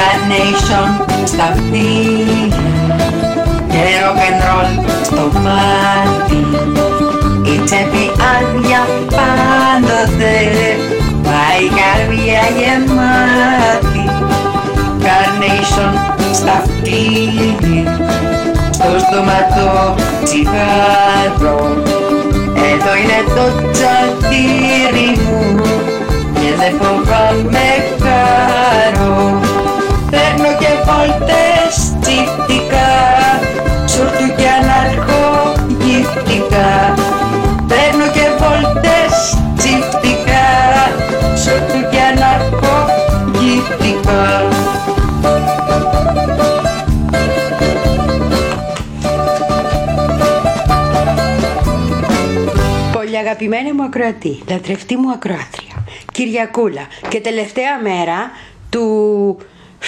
Carnation στα αυτή και rock and roll στο πάρτι η τσέπη άδεια πάντοτε πάει καρδιά γεμάτη Carnation στα αυτή στο στόματο τσιγάρο εδώ είναι το τσατήρι μου και δεν φοβάμαι χαρό Παίρνω και βόλτες τσιφτικά Σουρτου και αναρχογυφτικά Παίρνω και βόλτες τσιφτικά Σουρτου και αναρχογυφτικά Πολύ αγαπημένη μου ακροατή, λατρευτή μου ακροάτρια, Κυριακούλα. Και τελευταία μέρα του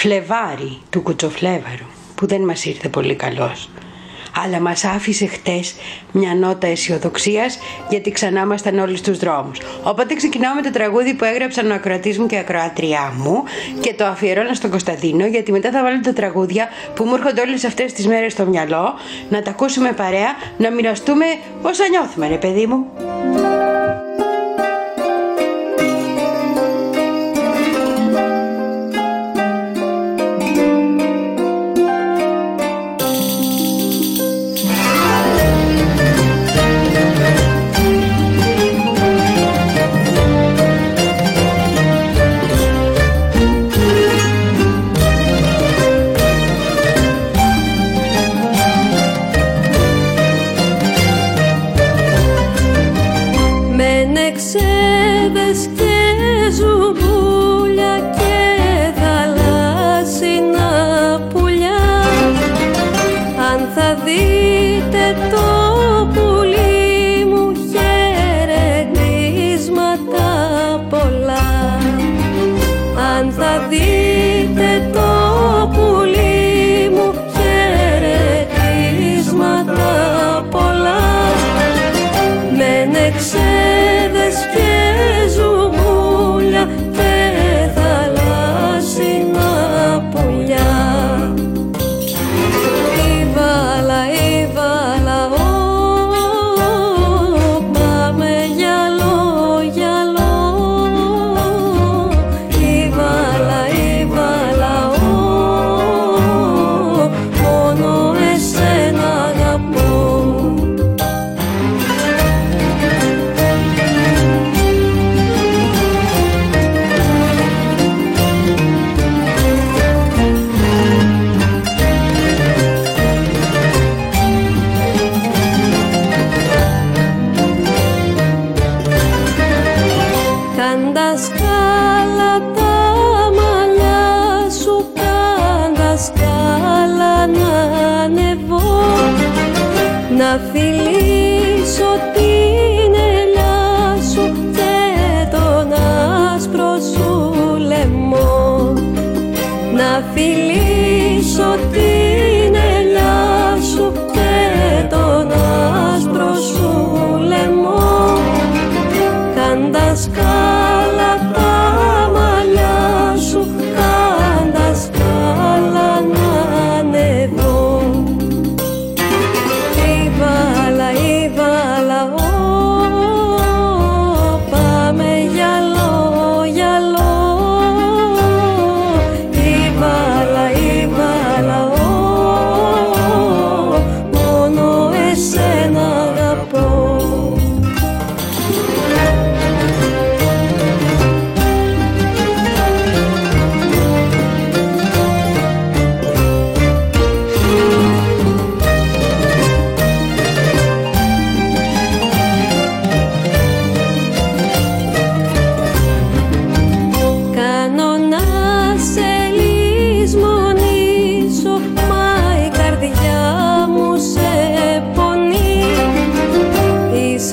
Φλεβάρι, του Κουτσοφλέβαρου, που δεν μας ήρθε πολύ καλός. Αλλά μας άφησε χτες μια νότα αισιοδοξίας γιατί ξανά ήμασταν όλοι στους δρόμους. Οπότε ξεκινάω με το τραγούδι που έγραψαν ο ακροατής μου και η ακροάτριά μου και το αφιερώνω στον Κωνσταντίνο γιατί μετά θα βάλω τα τραγούδια που μου έρχονται όλες αυτές τις μέρες στο μυαλό να τα ακούσουμε παρέα, να μοιραστούμε όσα νιώθουμε ρε παιδί μου.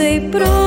Κάνω να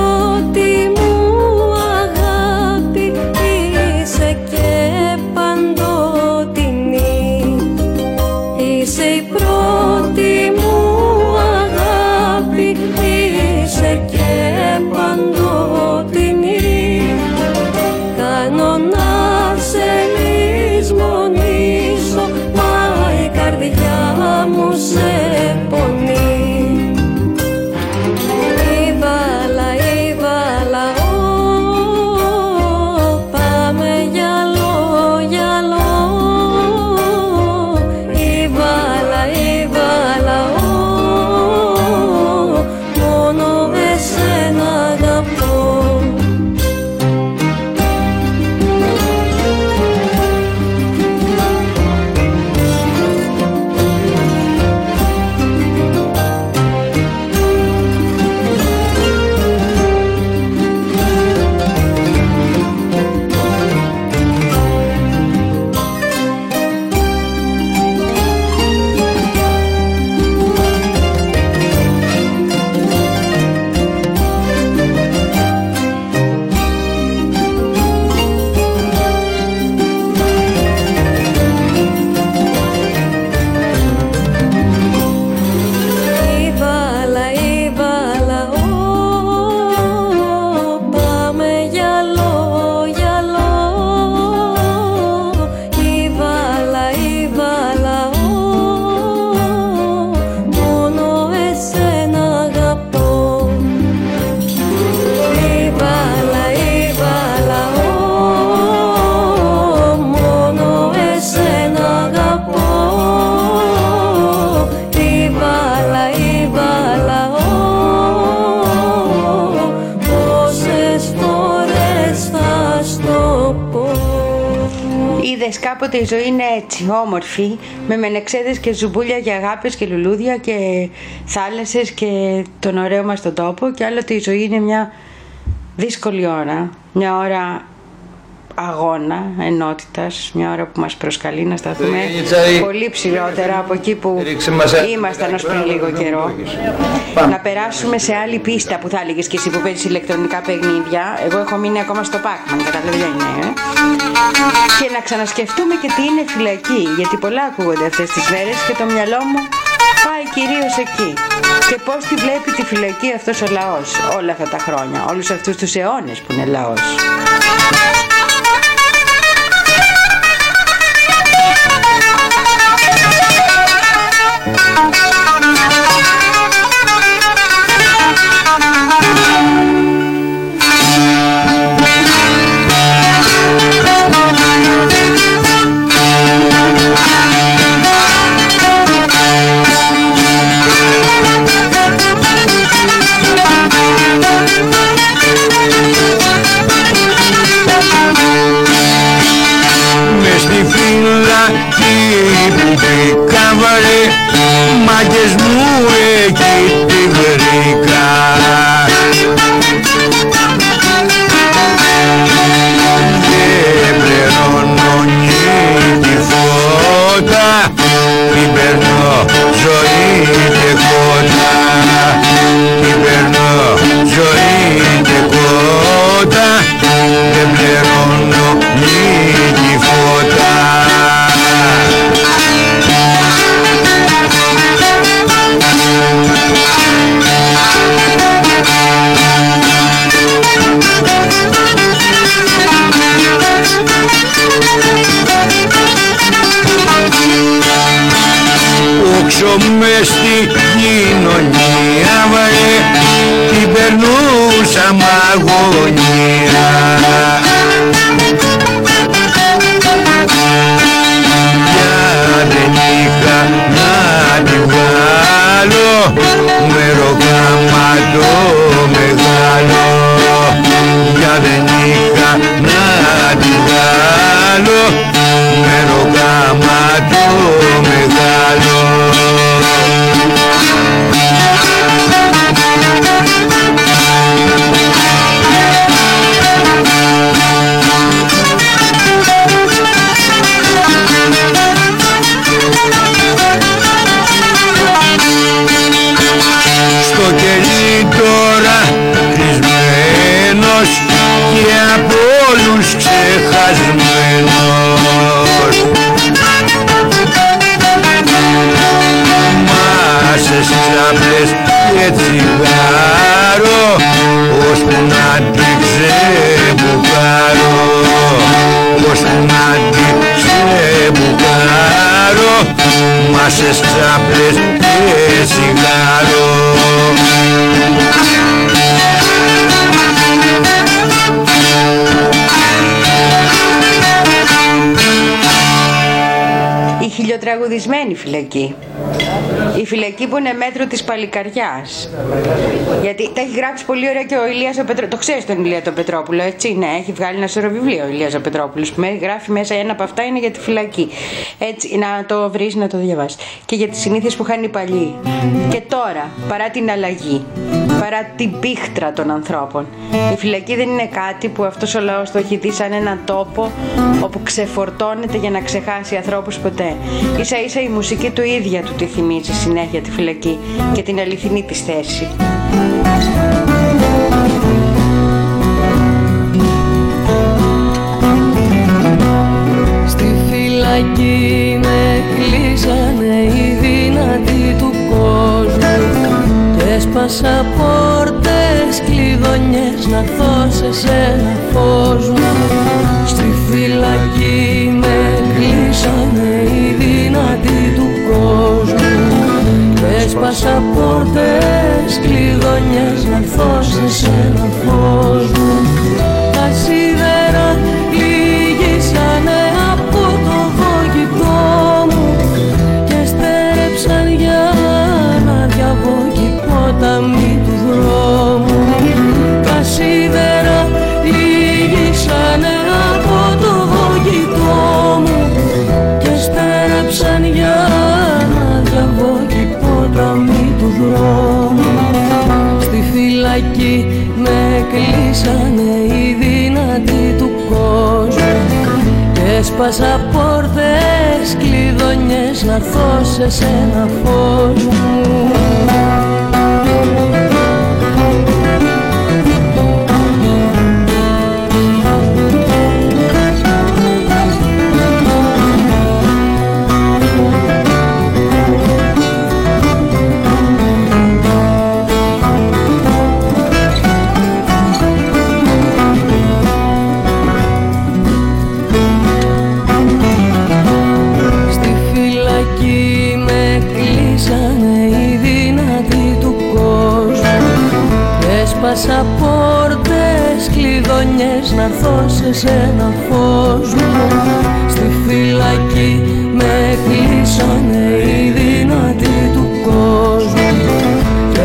όμορφη, με μενεξέδες και ζουμπούλια και αγάπες και λουλούδια και θάλασσες και τον ωραίο μας τον τόπο. Και άλλοτε η ζωή είναι μια δύσκολη ώρα, μια ώρα αγώνα ενότητας, μια ώρα που μας προσκαλεί να σταθούμε πολύ ψηλότερα από εκεί που ήμασταν ως πριν λίγο καιρό. Να περάσουμε σε άλλη πίστα που θα έλεγες και εσύ που παίζεις ηλεκτρονικά παιχνίδια. Εγώ έχω μείνει ακόμα στο Pac-Man, καταλαβαίνω, ε. Και να ξανασκεφτούμε και τι είναι φυλακή, γιατί πολλά ακούγονται αυτές τις μέρες και το μυαλό μου πάει κυρίως εκεί. Και πώς τη βλέπει τη φυλακή αυτός ο λαός όλα αυτά τα χρόνια, όλους αυτούς τους αιώνες που είναι λαός. Μάγκες μου εκεί τη βρήκα. Και πληρώνω νύχτη φώτα Την παίρνω ζωή και κότα μες στη κοινωνία βαρέ Την περνούσα μ' αγωνία. Για δεν είχα να τη βγάλω Με ροκάματο φυλακή. Η φυλακή που είναι μέτρο της παλικαριάς. Γιατί τα έχει γράψει πολύ ωραία και ο Ηλίας ο Πετρόπουλος. Το ξέρεις τον Ηλία τον Πετρόπουλο, έτσι. Ναι, έχει βγάλει ένα σωρό βιβλίο ο Ηλίας ο Πετρόπουλος που με- γράφει μέσα ένα από αυτά είναι για τη φυλακή. Έτσι, να το βρεις, να το διαβάσεις. Και για τις συνήθειες που είχαν οι παλιοί. Και τώρα, παρά την αλλαγή, παρά την πίχτρα των ανθρώπων, η φυλακή δεν είναι κάτι που αυτός ο λαός το έχει δει σαν έναν τόπο όπου ξεφορτώνεται για να ξεχάσει ανθρώπους ποτέ. Ίσα ίσα η μουσική του ίδια του τη θυμίζει συνέχεια τη φυλακή και την αληθινή της θέση. Φυλακή με κλείσανε οι δυνατοί του κόσμου. Και έσπασα πόρτες, κλειδονιές να έρθω σε σένα φως μου. Στη φυλακή με κλείσανε οι δυνατοί του κόσμου. Και έσπασα πόρτες, κλειδονιές να έρθω σε σένα φως μου κλείσανε οι δυνατοί του κόσμου. Και έσπασα πόρτες, κλειδονιές να έρθω σε σένα φως μου έρθω σε σένα φως μου. Στη φυλακή με κλείσανε οι δυνατοί του κόσμου.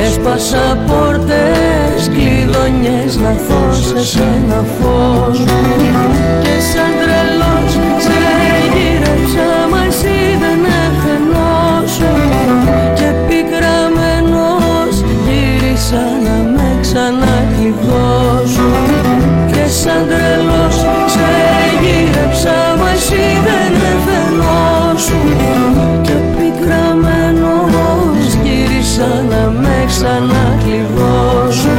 Έσπασα πόρτες, κλειδονιές να έρθω σε σένα φως μου. Και σαν τρελός σε γύρεψα μα εσύ δεν έφαινόσου Και πικραμένος γύρισα να ξανακλειδώσω και σαν τρελός σε γύρεψα μα εσύ δεν εφαινόσου και πικραμένος γύρισα να με ξανακλειδώσω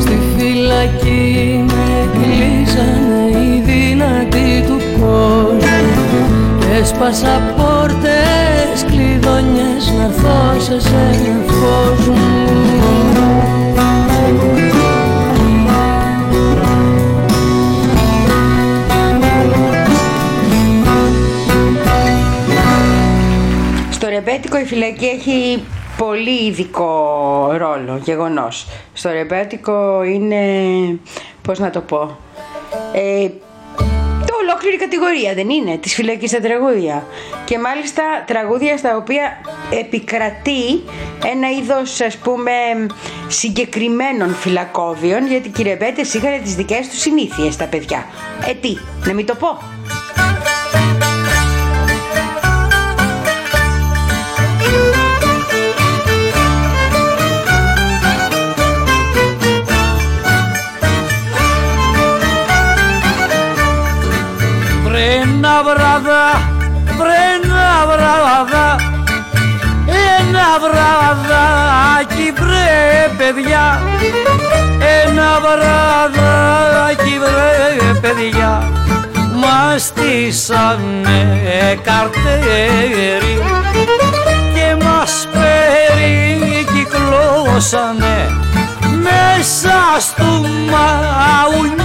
στη φυλακή με κλείσανε οι δυνατοί του κόσμου. Και έσπασα πόρτες κλειδονιές να έρθω σε σένα φως μου φυλακή έχει πολύ ειδικό ρόλο, γεγονός. Στο ρεμπέτικο είναι, πώς να το πω, ε, το ολόκληρη κατηγορία δεν είναι, της φυλακής στα τραγούδια. Και μάλιστα τραγούδια στα οποία επικρατεί ένα είδος ας πούμε συγκεκριμένων φυλακόβιων γιατί οι ρεμπέτες είχαν τις δικές τους συνήθειες τα παιδιά. Ε τι, να μην το πω; Ένα βραδά, βρένα βραδά Ένα βραδάκι βρε παιδιά. Ένα βραδάκι βρε παιδιά. Μας στήσανε καρτέρι Και μας περικυκλώσανε Μέσα στο μαουνιέρι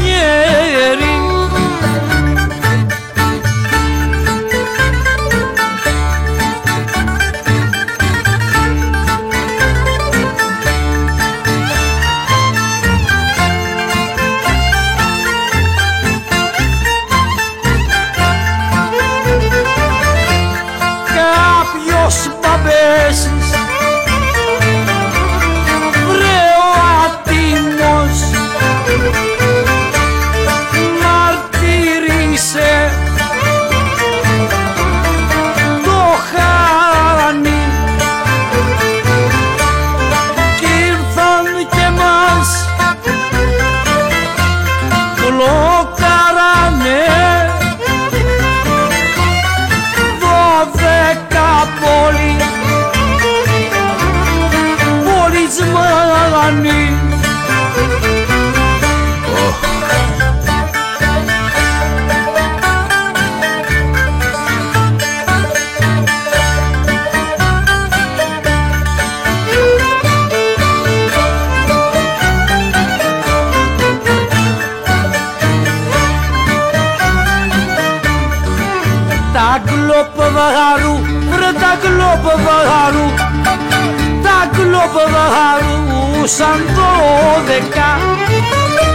κλοποδαρούσαν δώδεκα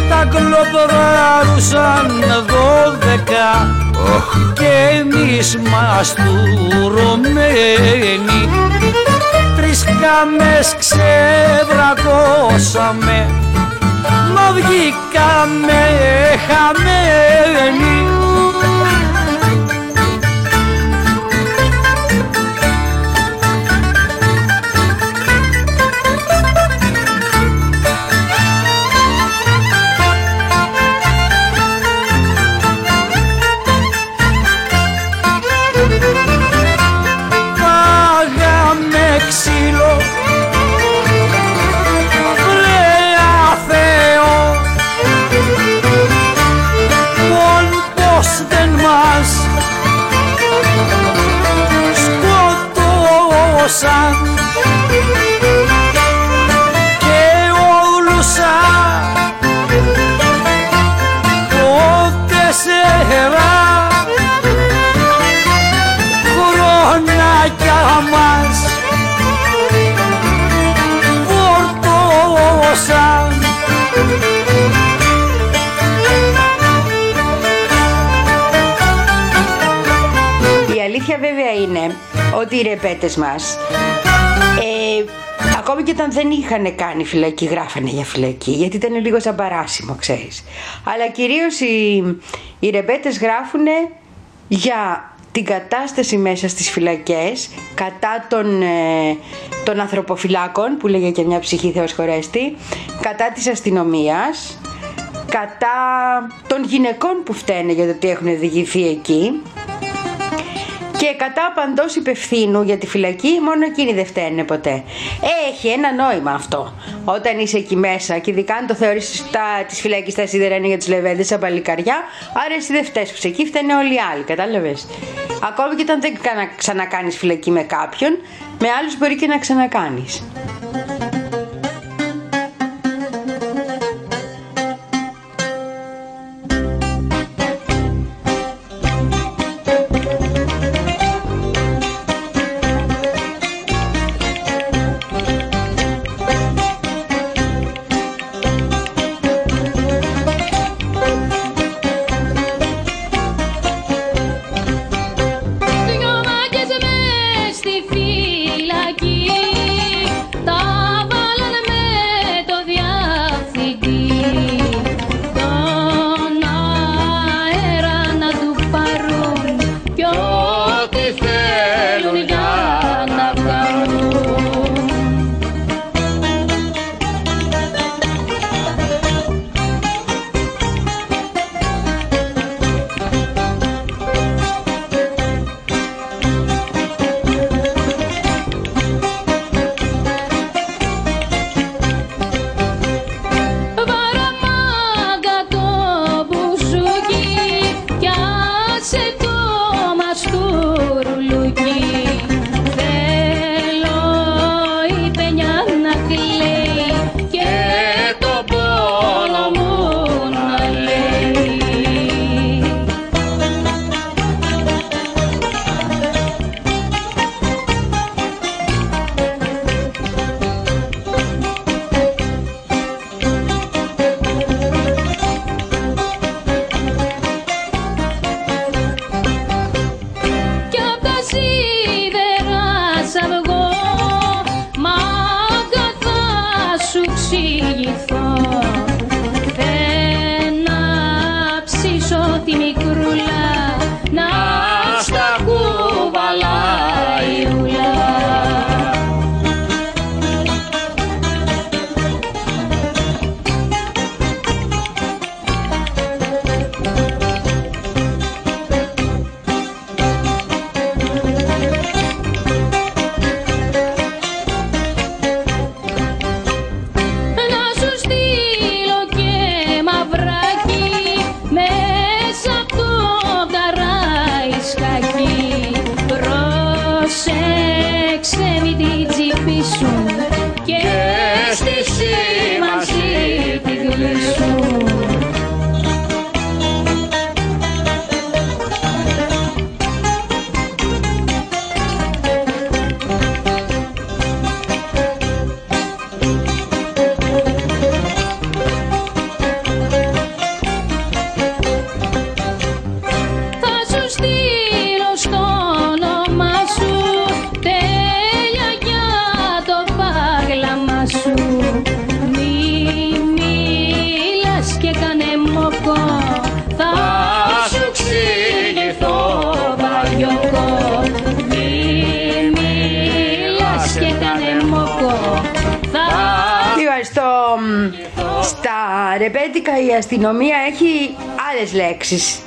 τα κλοποδαρούσαν δώδεκα. Και εμείς μας τουρωμένοι τρεις καμές ξεβρακώσαμε. Μα βγήκαμε χαμένοι sun. Ότι οι ρεπέτες μας. Ε, ακόμη και όταν δεν είχαν κάνει φυλακή γράφανε για φυλακή γιατί ήταν λίγο σαν παράσιμο ξέρεις. Αλλά κυρίως οι, οι ρεπέτες γράφουν για την κατάσταση μέσα στις φυλακές κατά των, ε, των ανθρωποφυλάκων που λέγε και μια ψυχή Θεός χωρέστη κατά της αστυνομίας κατά των γυναικών που φταίνε για το ότι έχουν διηγηθεί εκεί και κατά παντός υπευθύνου για τη φυλακή, μόνο εκείνοι δεν φταίνε ποτέ. Έχει ένα νόημα αυτό. Όταν είσαι εκεί μέσα και ειδικά αν το θεωρείς τη φυλακή τα σίδερα είναι για τους λεβέντες σαν παλικαριά, άρα εσύ δεν φταίει που εκεί, φταίνε όλοι οι άλλοι. Κατάλαβες. Ακόμη και όταν δεν ξανακάνεις φυλακή με κάποιον, με άλλους μπορεί και να ξανακάνεις. Λέξεις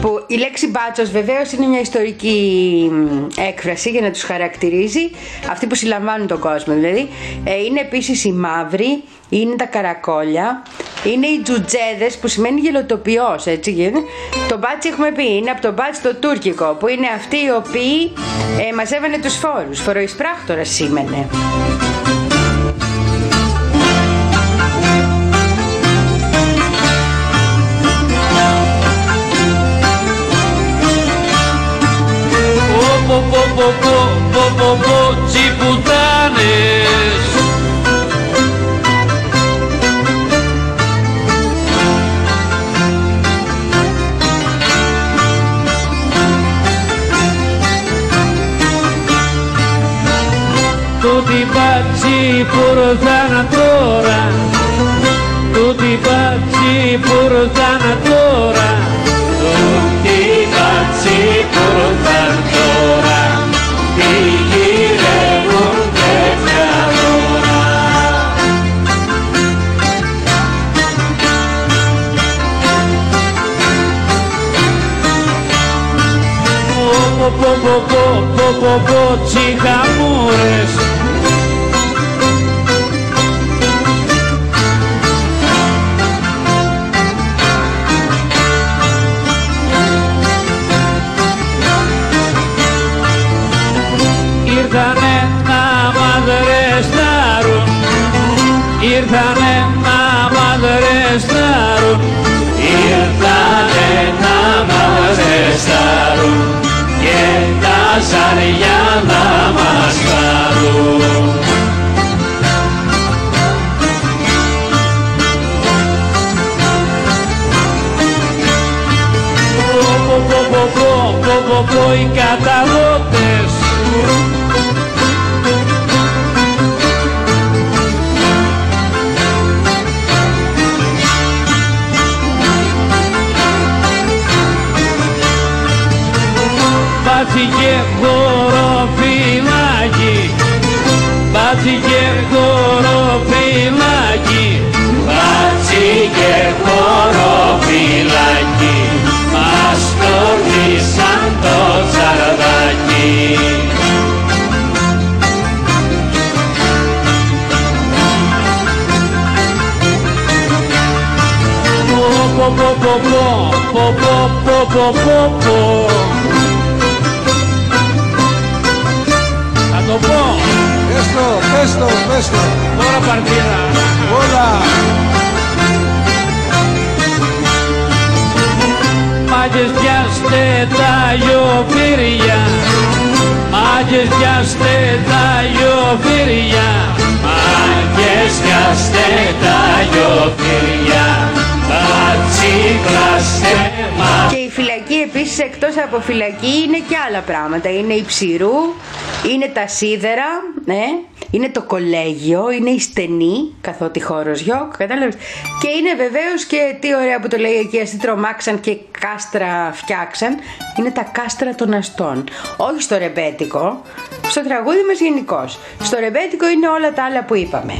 που η λέξη μπάτσος βεβαίως είναι μια ιστορική μ, έκφραση για να τους χαρακτηρίζει αυτοί που συλλαμβάνουν τον κόσμο δηλαδή Ε, είναι επίσης οι μαύροι είναι τα καρακόλια είναι οι τζουτζέδες που σημαίνει γελοτοποιός έτσι γίνεται. το μπάτσι έχουμε πει είναι από το μπάτσι το τουρκικό που είναι αυτοί οι οποίοι ε, μαζεύανε τους φόρους φοροεισπράκτορας σήμαινε πω πω πω πω πω τσιπουτάνες. Το τυπάτσι πορτάνα τώρα Το τυπάτσι πορτάνα τώρα Το τυπάτσι πορτάνα τώρα Πω πω πω πω πω πω Ήρθανε να μαδρεστάρουν Ήρθανε να μαδρεστάρουν Και τα ζαριά να μας πάρουν. Πω πω πω πω πω πω πω και χωροφυλάκι. Μπάτσι και χωροφυλάκι. Μπάτσι και χωροφυλάκι. Μας κορνίσαν το τσαρδάκι. Πω πω πω πω πω πω πω πω πω πω το πω Πες το, πες το, πες το. τώρα παρτίδα Όλα. Μάγκες πιάστε τα γιοφύρια Μάγκες πιάστε τα γιοφύρια Μάγκες πιάστε τα γιοφύρια Πατσίκλαστε μας Και η φυλακή επίσης εκτός από φυλακή είναι και άλλα πράγματα. Είναι η ψηρού, είναι τα σίδερα, ε, είναι το κολέγιο, είναι η στενή, καθότι χώρος γιοκ, κατάλαβες. Και είναι βεβαίως και τι ωραία που το λέει εκεί, αυτοί τρομάξαν και κάστρα φτιάξαν, είναι τα κάστρα των αστών. Όχι στο ρεμπέτικο, στο τραγούδι μας γενικώς. Στο ρεμπέτικο είναι όλα τα άλλα που είπαμε.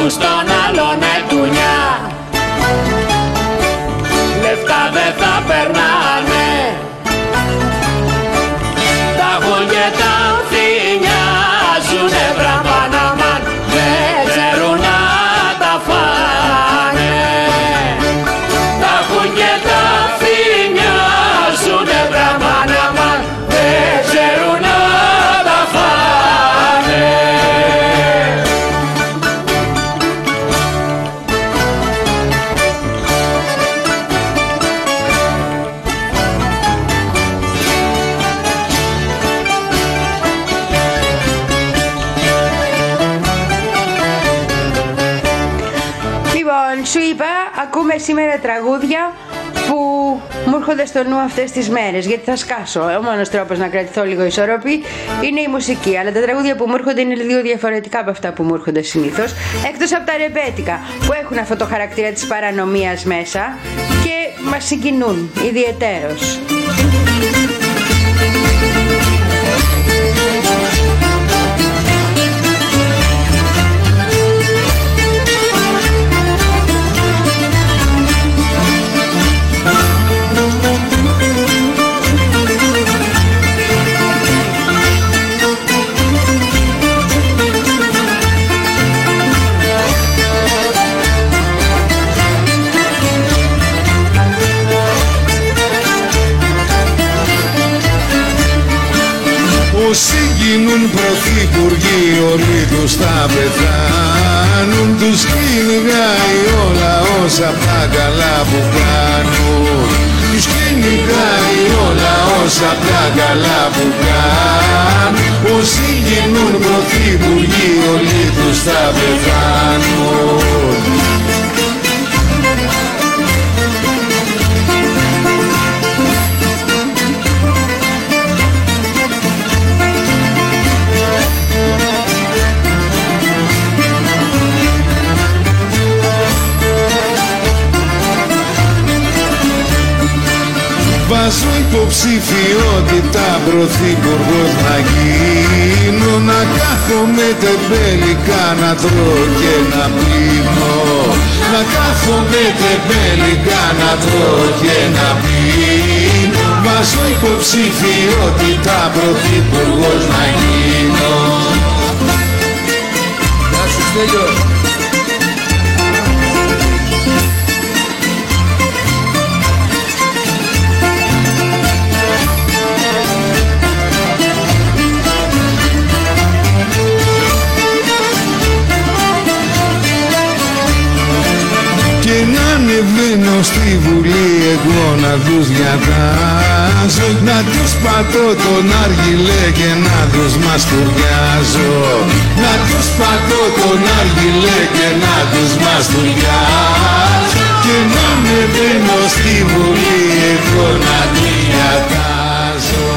Kustanna. Στο νου αυτές τις μέρες γιατί θα σκάσω. Ο μόνος τρόπος να κρατηθώ λίγο ισορροπή είναι η μουσική. Αλλά τα τραγούδια που μου έρχονται είναι λίγο διαφορετικά από αυτά που μου έρχονται συνήθως. Εκτός από τα ρεμπέτικα που έχουν αυτό το χαρακτήρα της παρανομίας μέσα και μας συγκινούν ιδιαιτέρως. Όσοι γίνουν πρωθυπουργοί όλοι τους θα πεθάνουν. Τους κυνηγάει όλα όσα τα καλά που κάνουν. Τους κυνηγάει όλα όσα τα καλά που κάνουν. Όσοι γίνουν πρωθυπουργοί όλοι τους θα πεθάνουν Βάζω υποψηφιότητα πρωθυπουργός να γίνω Να κάθομαι τεμπέλικα να τρώω και να πίνω. Να κάθομαι τεμπέλικα να τρώω και να πίνω. Βάζω υποψηφιότητα πρωθυπουργός να γίνω. Γεια σου Στέλιος. Στη Βουλή εγώ να τους διατάζω Να τους πατώ τον άργυλε και να τους μαστουριάζω Να τους πατώ τον άργυλε και να τους μαστουριάζω Και να ανεβαίνω στη Βουλή εγώ να τους διατάζω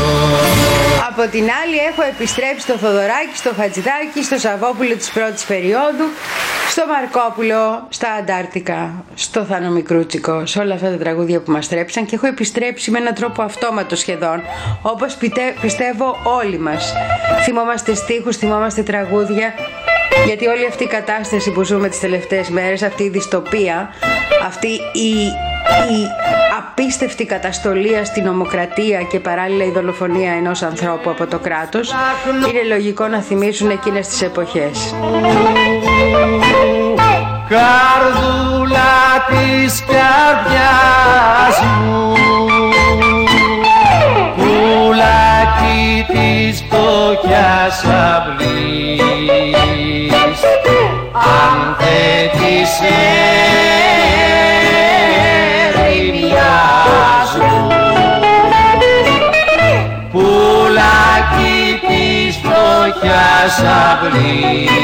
Από την άλλη έχω επιστρέψει στο Θοδωράκι, στο Χατζηδάκι, στο Σαββόπουλο της πρώτης περίοδου, στο Μαρκόπουλο, στα Αντάρτικα, στο Θάνο Μικρούτσικο, σε όλα αυτά τα τραγούδια που μας τρέψαν και έχω επιστρέψει με έναν τρόπο αυτόματο σχεδόν, όπως πιτε- πιστεύω όλοι μας. Θυμόμαστε στίχους, θυμόμαστε τραγούδια, γιατί όλη αυτή η κατάσταση που ζούμε τις τελευταίες μέρες, αυτή η δυστοπία, αυτή η, η απίστευτη καταστολή στην ομοκρατία και παράλληλα η δολοφονία ενός ανθρώπου από το κράτος, είναι λογικό να θυμίσουν εκείνες τις εποχές. Καρδούλα της καρδιάς μου Πουλάκι της φτωχιάς αυλής Αν δεν της ερημιάζουν Πουλάκι της φτωχιάς αυλής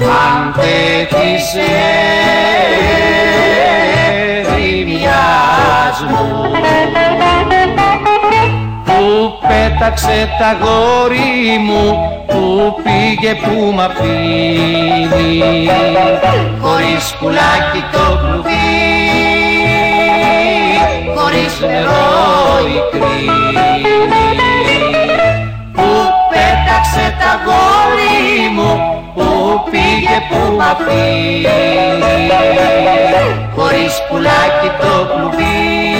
αν δεν της ερημιάζουν πέταξε τα γόρι μου Που πήγε που μ' αφήνει. Χωρίς πουλάκι το κλουβί Χωρίς νερό η κρίνη Που πέταξε τα γόρι μου Που πήγε αφήνει. Χωρίς πουλάκι το κλουβί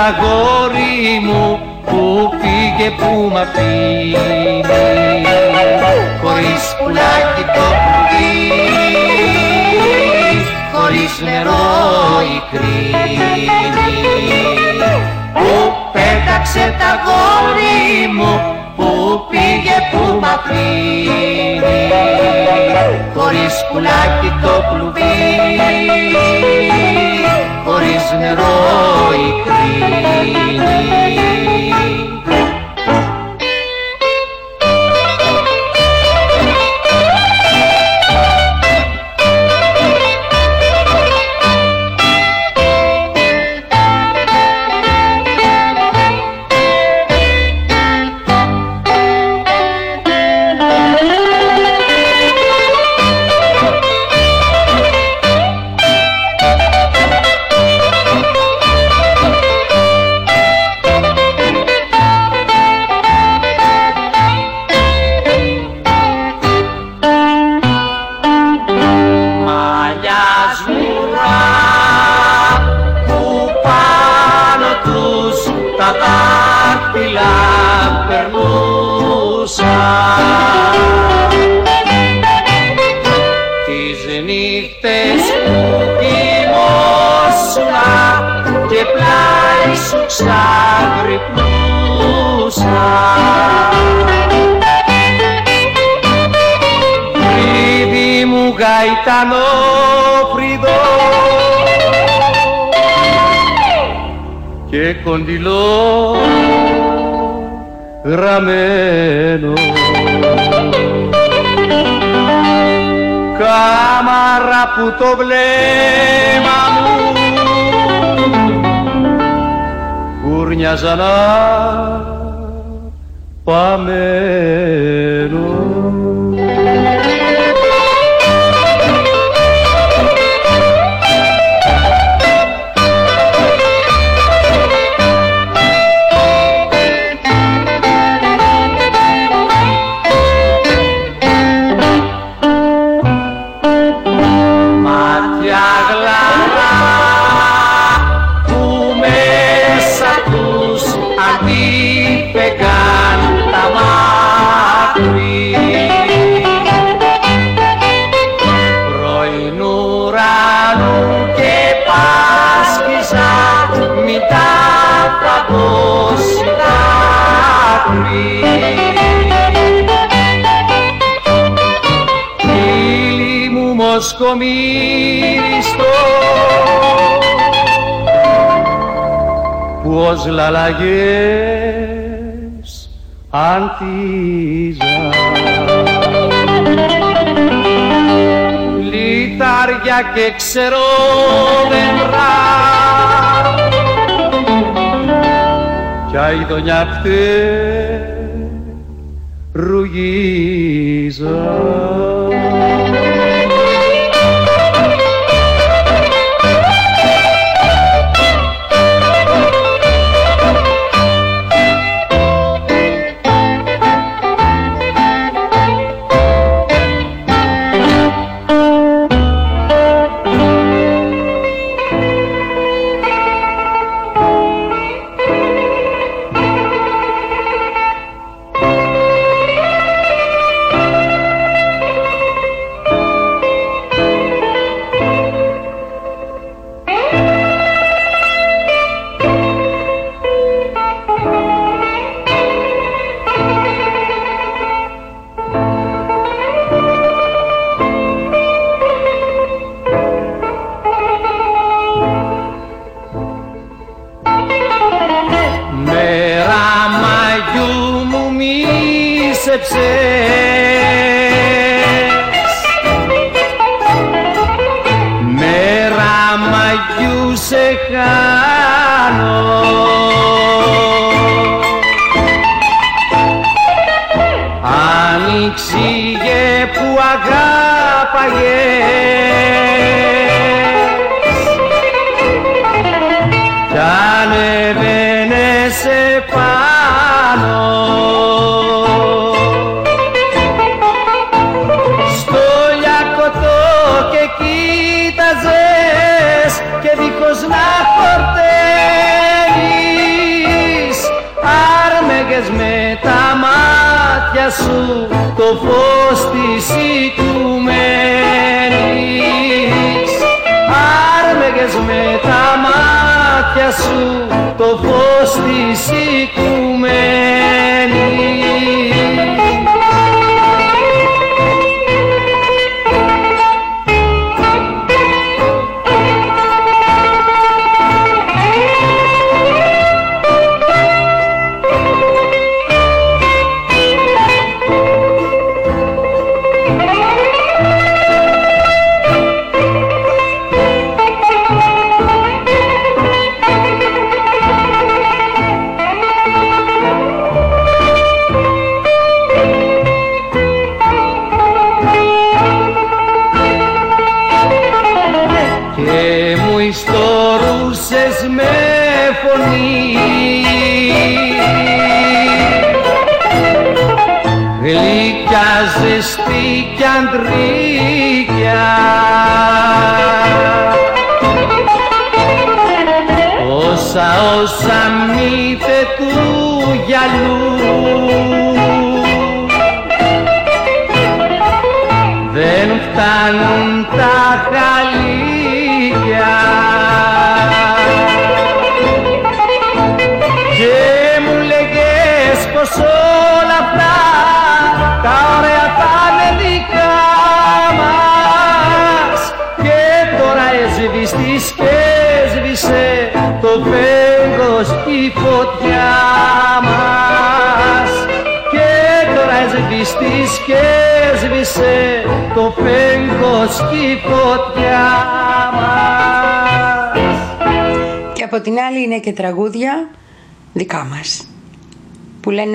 τα γόρι μου που πήγε που μ' αφήνεις. Χωρίς πουλάκι το πουλί χωρίς νερό η κρίνη που πέταξε τα γόρι μου που πήγε που μ' αφήνεις. Χωρίς πουλάκι το κλουβί χωρίς νερό η κρίνη κοντιλό γραμμένο. Κάμαρα που το βλέμμα μου κουρνιάζα να παμένο μου μοσκομύριστο που ως λαλαγές αντίζα. Λιτάρια και ξερόδεντρα κι αηδονιά ρουγίζα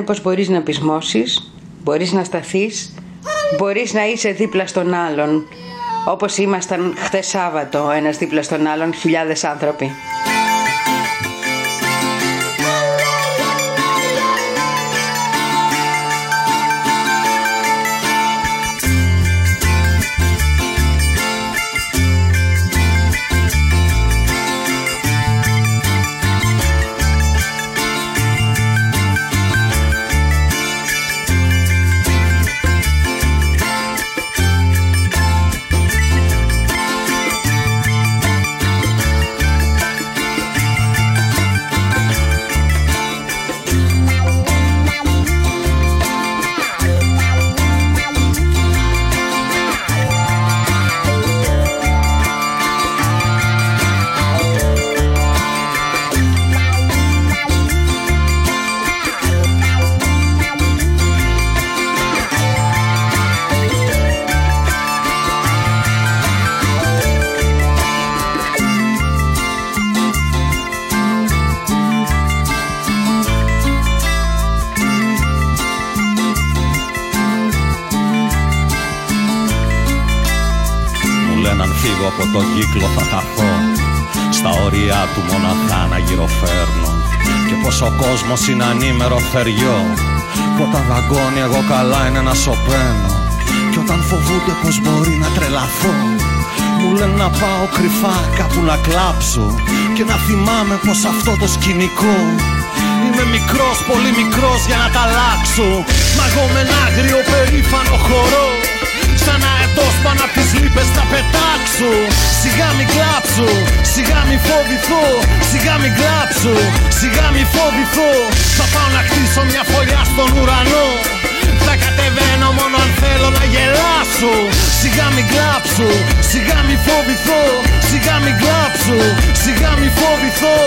πως μπορείς να πεισμώσεις, μπορείς να σταθείς, μπορείς να είσαι δίπλα στον άλλον όπως ήμασταν χτες Σάββατο ένας δίπλα στον άλλον χιλιάδες άνθρωποι. Ο κόσμος είναι ανήμερο θεριό. Που όταν δαγκώνει εγώ καλά είναι να σωπαίνω. Και όταν φοβούνται πως μπορεί να τρελαθώ Μου λένε να πάω κρυφά κάπου να κλάψω Και να θυμάμαι πως αυτό το σκηνικό Είμαι μικρός, πολύ μικρός για να τα αλλάξω. Μα εγώ με ένα άγριο περήφανο χορό Σαν αετός πάνω απ' τις λύπες θα πετάξω. Σιγά μη κλάψω, σιγά μη φοβηθώ Σιγά μη κλάψω, σιγά μη φοβηθώ. Θα πάω να χτίσω μια φωλιά στον ουρανό. Θα κατεβαίνω μόνο αν θέλω να γελάσω. Σιγά μη κλάψω, σιγά μη φοβηθώ Σιγά μη κλάψω, σιγά μη φοβηθώ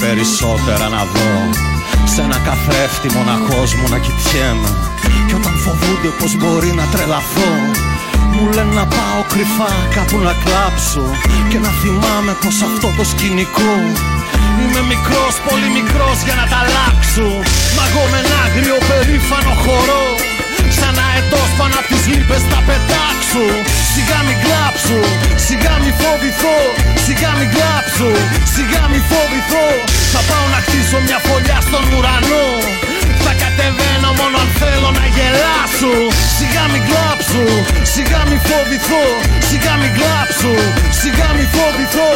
περισσότερα να δω. Σε ένα καθρέφτη μοναχός μου να κοιτιέμαι. Κι όταν φοβούνται πως μπορεί να τρελαθώ Μου λένε να πάω κρυφά κάπου να κλάψω Και να θυμάμαι πως αυτό το σκηνικό Είμαι μικρός, πολύ μικρός για να τα αλλάξω. Μα εγώ με ένα άγριο περήφανο χορό Σαν αετός πάνω απ' τις λύπες θα πετάξω Σιγά μην κλάψω, σιγά μην φοβηθώ Σιγά μην κλάψω, σιγά μην φοβηθώ. Θα πάω να χτίσω μια φωλιά στον ουρανό. Θα κατεβαίνω μόνο αν θέλω να γελάσω. Σιγά μην κλάψω, σιγά μην φοβηθώ Σιγά μην κλάψω, σιγά μην φοβηθώ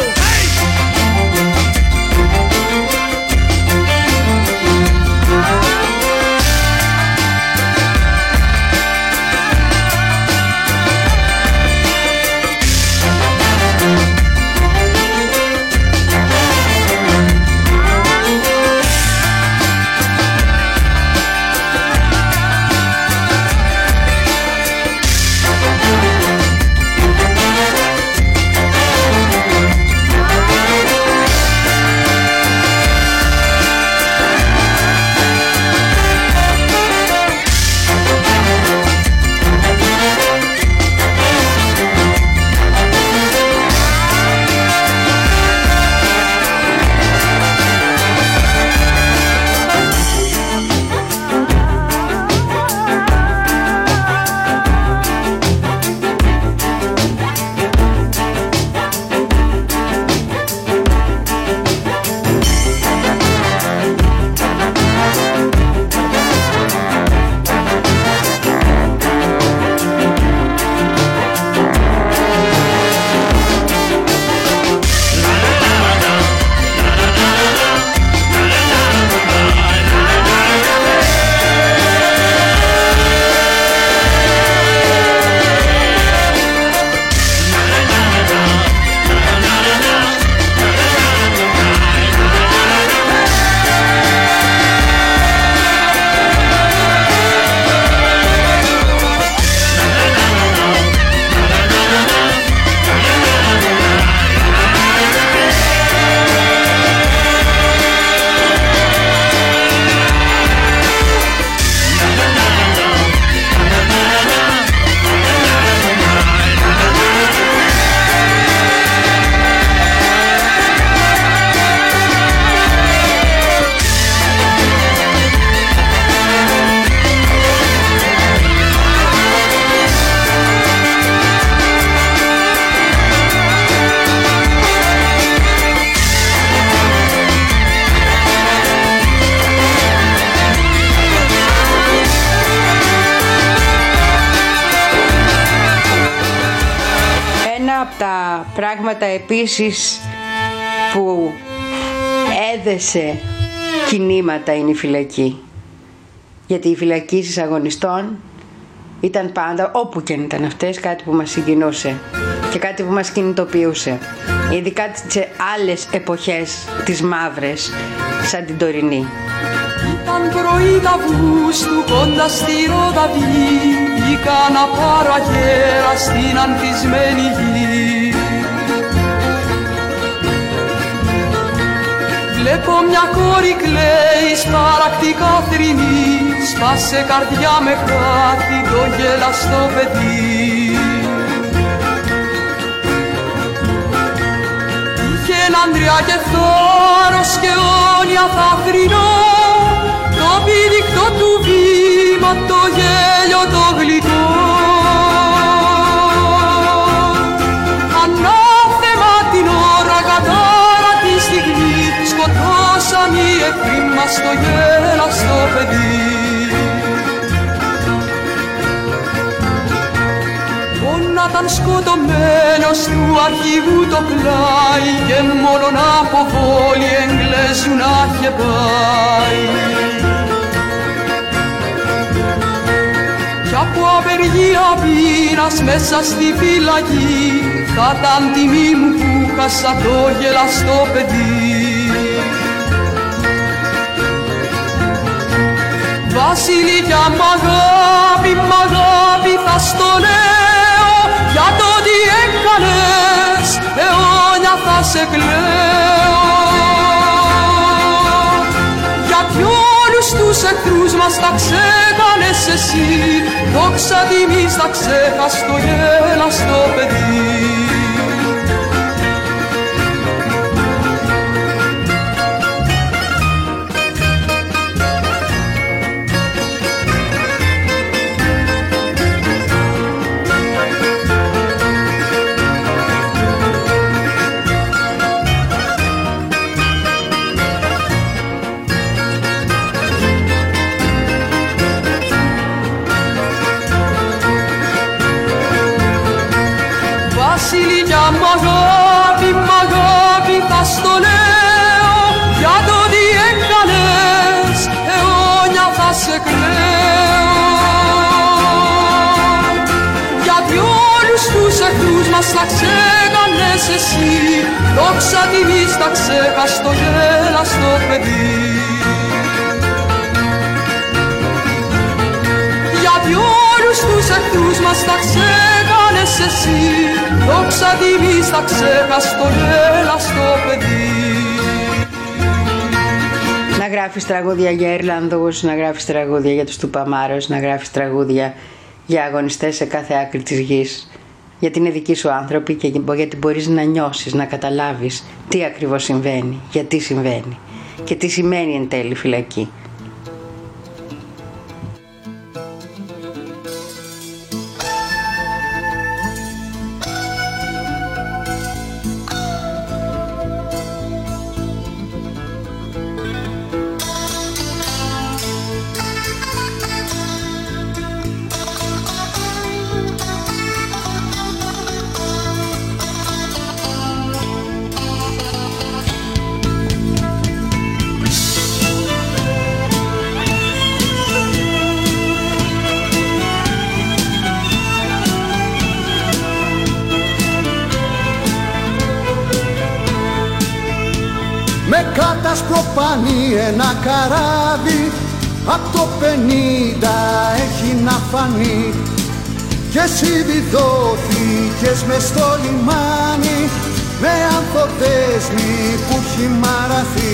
επίσης που έδεσε κινήματα είναι η φυλακή. Γιατί οι φυλακίσεις αγωνιστών ήταν πάντα, όπου και αν ήταν αυτές, κάτι που μας συγκινούσε και κάτι που μας κινητοποιούσε. Ειδικά σε άλλες εποχές, τις μαύρες, σαν την τωρινή. Ήταν πρωί του κοντά στη Ροδαβή Βγήκα να πάρω αγέρα στην ανθισμένη γη Βλέπω μια κόρη κλαίει σπαρακτικά θρηνή Σπάσε καρδιά με χάτι το γελαστό παιδί. Είχε έναν και θάρρος και όνια θα θρηνώ το πηδηκτό του βήμα το γέλιο το γλυκό εχθροί μας το γέλαστο παιδί ήταν σκοτωμένος του αρχηγού το πλάι και μόνον από βόλη Εγγλέζου να είχε πάει. Κι από απεργία πείνας μέσα στη φυλακή θα ήταν τιμή μου που χάσα το γελαστό παιδί. Βασιλιά μ' αγάπη, μ' αγάπη θα στο λέω. Για το τι έκανες αιώνια θα σε κλαίω. Γιατί όλους τους εχθρούς μας τα ξέκανες εσύ. Δόξα τιμής τα γέλα στο παιδί. Ξέκανες εσύ Δόξα τιμής τα ξέχαστο γέλαστο παιδί Γιατί όλους τους εχθρούς μας τα ξέκανες εσύ Δόξα τιμής τα ξέχαστο γέλαστο παιδί Να γράφεις τραγούδια για Ιρλανδούς, να γράφεις τραγούδια για τους Τουπαμάρους, να γράφεις τραγούδια για αγωνιστές σε κάθε άκρη της γης. Γιατί είναι δικοί σου άνθρωποι και γιατί μπορείς να νιώσεις, να καταλάβεις τι ακριβώς συμβαίνει, γιατί συμβαίνει και τι σημαίνει εν τέλει φυλακή. Με κατασπροπάνει ένα καράβι. Απ' το πενήντα έχει να φανεί. Και εσύ βιδώθηκες μες στο λιμάνι. Με ανθοδέσμη που έχει μαραθεί.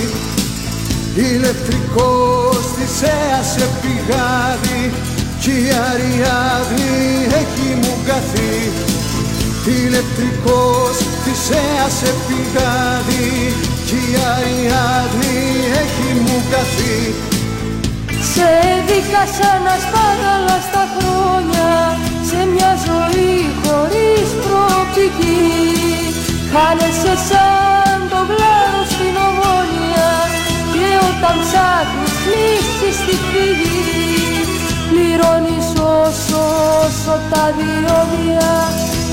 Ηλεκτρικός της σε πηγάδι Κι η Αριάδνη έχει μου καθεί Ηλεκτρικός της σε πηγάδι Κι η Αριάδνη έχει μου καθεί Σε έδειχα να σπάραλα στα χρόνια Σε μια ζωή χωρίς προοπτική. Χάνεσαι σαν το γλάρο στην ομόνια Και όταν ψάχνεις λύση στη φυγή Πληρώνεις όσο όσο τα διόδια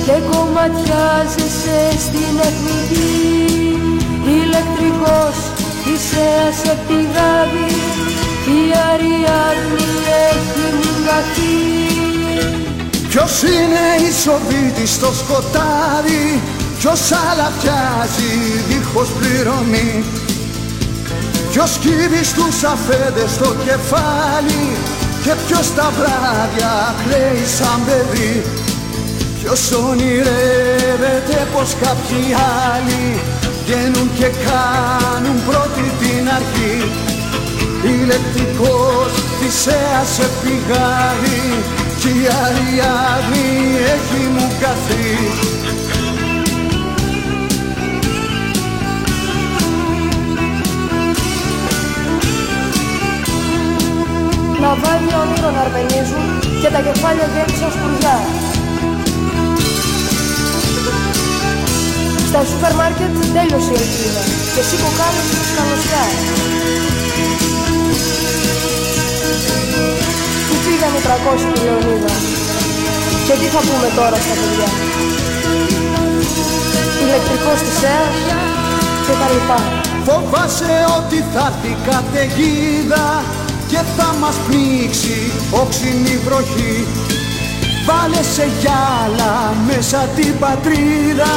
Και κομματιάζεσαι στην εθνική Ηλεκτρικός είσαι σε πηγάδι Η Αριάδνη έχει μηναθεί Ποιος είναι ισοβήτης στο σκοτάδι Ποιος αλαφιάζει δίχως πληρωμή. Ποιος κύβει στους αφέντες στο κεφάλι Και ποιος τα βράδια κλαίει σαν παιδί. Ποιος ονειρεύεται πως κάποιοι άλλοι Βγαίνουν και κάνουν πρώτη την αρχή Ηλεκτρικός θυσέας σε πηγάδι Κι η Αριάδνη έχει μου καθεί Ναυάγια ονείρων αρπενίζουν και τα κεφάλια γέμισαν σκουριά. Στα σούπερ μάρκετ τέλειωσε η ελπίδα και εσύ που κάνεις καλωσιά. Πού πήγαν οι 300 του Λεωνίδα και τι θα πούμε τώρα στα παιδιά. Ηλεκτρικός της ΕΑ και τα λοιπά. Φοβάσαι ότι θα έρθει καταιγίδα και θα μας πνίξει όξινη βροχή Βάλε σε γυάλα μέσα την πατρίδα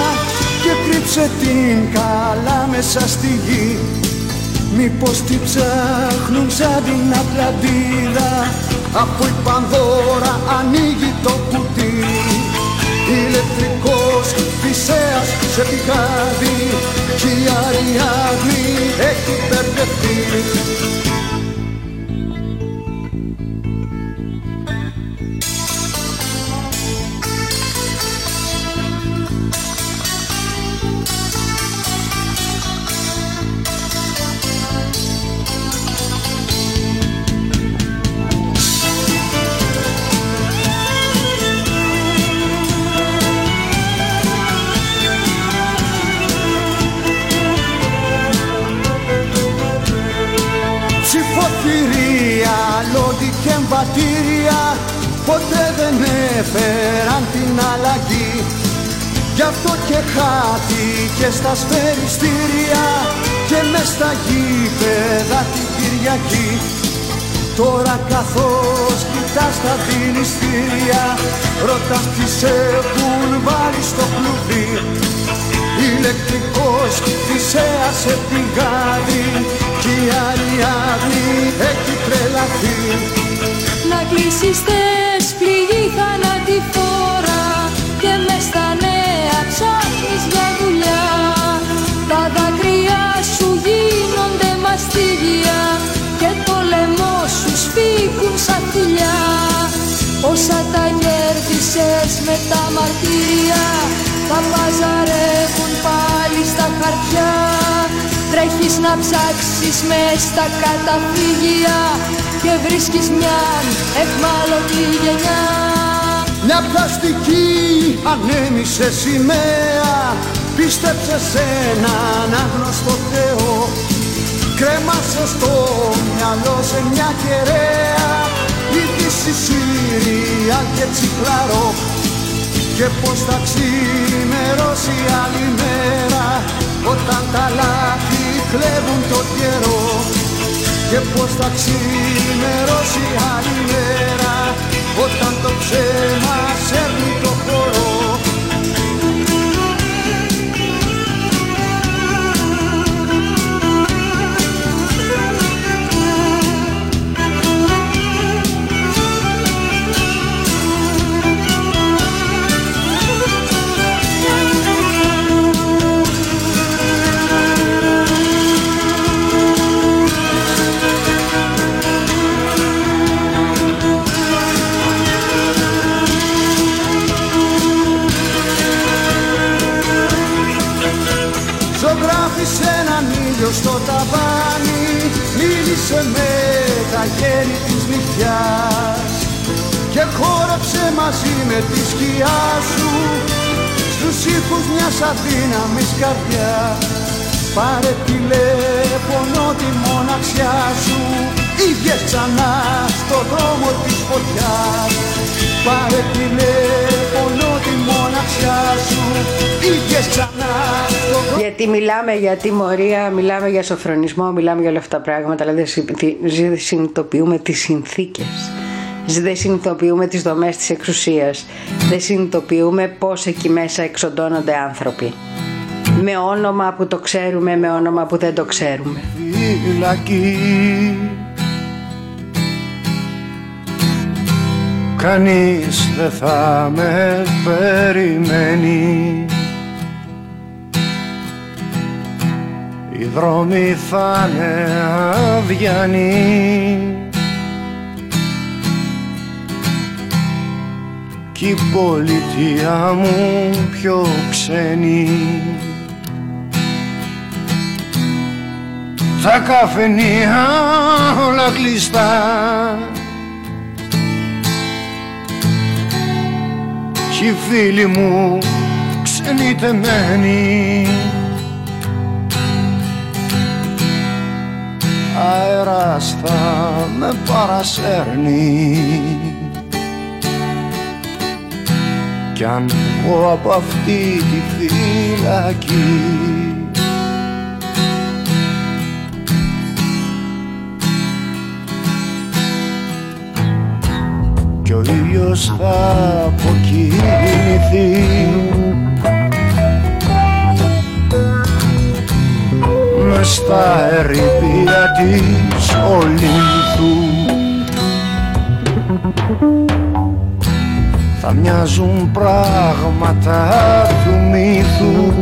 και κρύψε την καλά μέσα στη γη. Μήπως τη ψάχνουν σαν την Ατλαντίδα. Από η Πανδώρα ανοίγει το κουτί. Ηλεκτρικός φυσέας σε πηγάδι. Κι η Αριάδνη έχει μπερδευτεί αυτό και και στα σφαιριστήρια και μες στα γήπεδα την Κυριακή. Τώρα καθώς κοιτάς τα δηληστήρια ρωτάς τι σε έχουν βάλει στο κλουβί. Ηλεκτρικός θυσέας σε πηγάδι κι η Αριάδνη έχει τρελαθεί. Να κλείσεις τες πληγή θανατηφόρα και μες στα νέα ψάχνεις για δουλειά. Τα δάκρυα σου γίνονται μαστίγια και το λαιμό σου σφίγγουν σαν φιλιά Όσα τα κέρδισες με τα μαρτύρια τα παζαρεύουν πάλι στα χαρτιά. Τρέχεις να ψάξεις μες στα καταφύγια και βρίσκεις μια εχμάλωτη γενιά Μια πλαστική ανέμισε σημαία. Πίστεψε σε έναν άγνωστο Θεό. Κρέμασε στο μυαλό σε μια κεραία. Είδηση Σύρια και τσικλαρό. Και πως θα ξημερώσει άλλη μέρα όταν τα λάθη κλέβουν το καιρό. Και πως θα ξημερώσει άλλη μέρα όταν το ψέμα σέρνει το χώρο με τα γέννη της νυχτιάς και χόρεψε μαζί με τη σκιά σου στους ήχους μιας αδύναμης καρδιάς. Πάρε τηλέφωνο τη μοναξιά σου Είχες ξανά στο δρόμο της φωτιάς. Πάρε τηλέφωνο τη μοναξιά σου Είχες ξανά στο δρόμο Γιατί μιλάμε για τιμωρία, μιλάμε για σοφρονισμό, μιλάμε για όλα αυτά τα πράγματα αλλά δεν συνειδητοποιούμε τις συνθήκες. Δεν συνειδητοποιούμε τις δομές της εξουσίας. Δεν συνειδητοποιούμε πως εκεί μέσα εξοντώνονται άνθρωποι. Με όνομα που το ξέρουμε, με όνομα που δεν το ξέρουμε. Φυλακή Κανείς δεν θα με περιμένει. Οι δρόμοι θα είναι αδιανοί Κι η πολιτεία μου πιο ξένη. Τα καφενεία όλα κλειστά κι οι φίλοι μου ξενιτεμένοι αέρας θα με παρασέρνει. Κι αν βγω από αυτή τη φυλακή ο ήλιος θα αποκοινηθεί μες στα ερήπια της Ολύνθου θα μοιάζουν πράγματα του μύθου.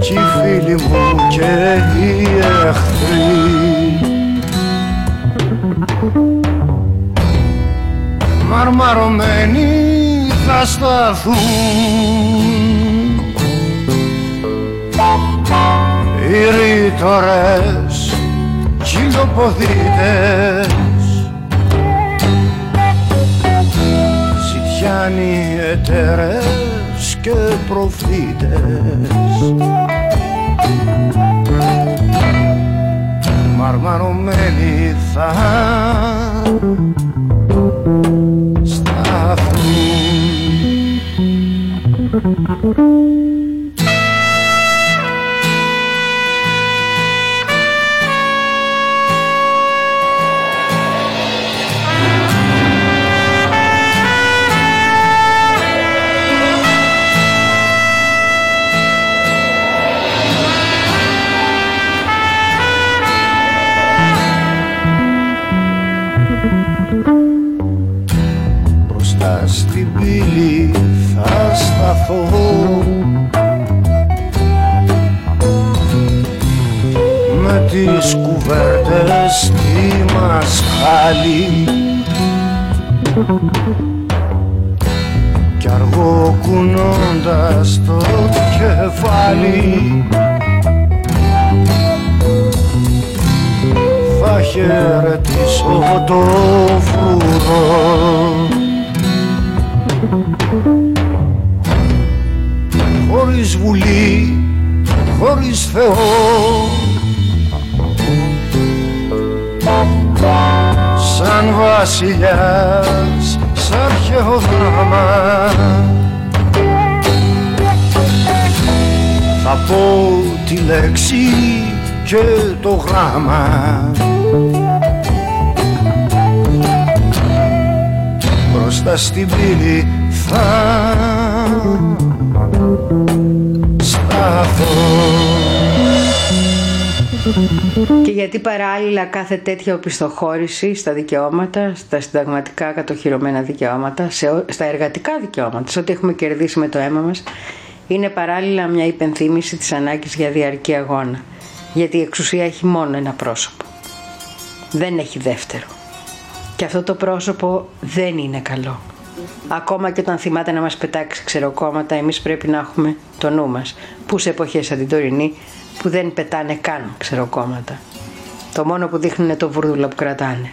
Κι οι φίλοι μου και οι εχθροί μαρμαρωμένοι θα σταθούν. Οι ρήτορες κυλοποδίτες. Ζητιάνοι εταιρές και προφήτες μαρμαρωμένοι θα σταθούν. Κι αργό κουνώντας το κεφάλι θα χαιρετήσω το φρουρό βασιλιάς σ' αρχαίο δράμα. Θα πω τη λέξη και το γράμμα. Μπροστά στην πύλη θα σταθώ και γιατί παράλληλα κάθε τέτοια οπισθοχώρηση στα δικαιώματα, στα συνταγματικά κατοχυρωμένα δικαιώματα, σε, στα εργατικά δικαιώματα, σε ό,τι έχουμε κερδίσει με το αίμα μας, είναι παράλληλα μια υπενθύμηση της ανάγκης για διαρκή αγώνα. Γιατί η εξουσία έχει μόνο ένα πρόσωπο. Δεν έχει δεύτερο. Και αυτό το πρόσωπο δεν είναι καλό. Ακόμα και όταν θυμάται να μας πετάξει ξεροκόμματα, εμείς πρέπει να έχουμε το νου μας, που σε εποχές σαν την τωρινή που δεν πετάνε καν ξεροκόμματα. Το μόνο που δείχνουν είναι το βούρδουλο που κρατάνε.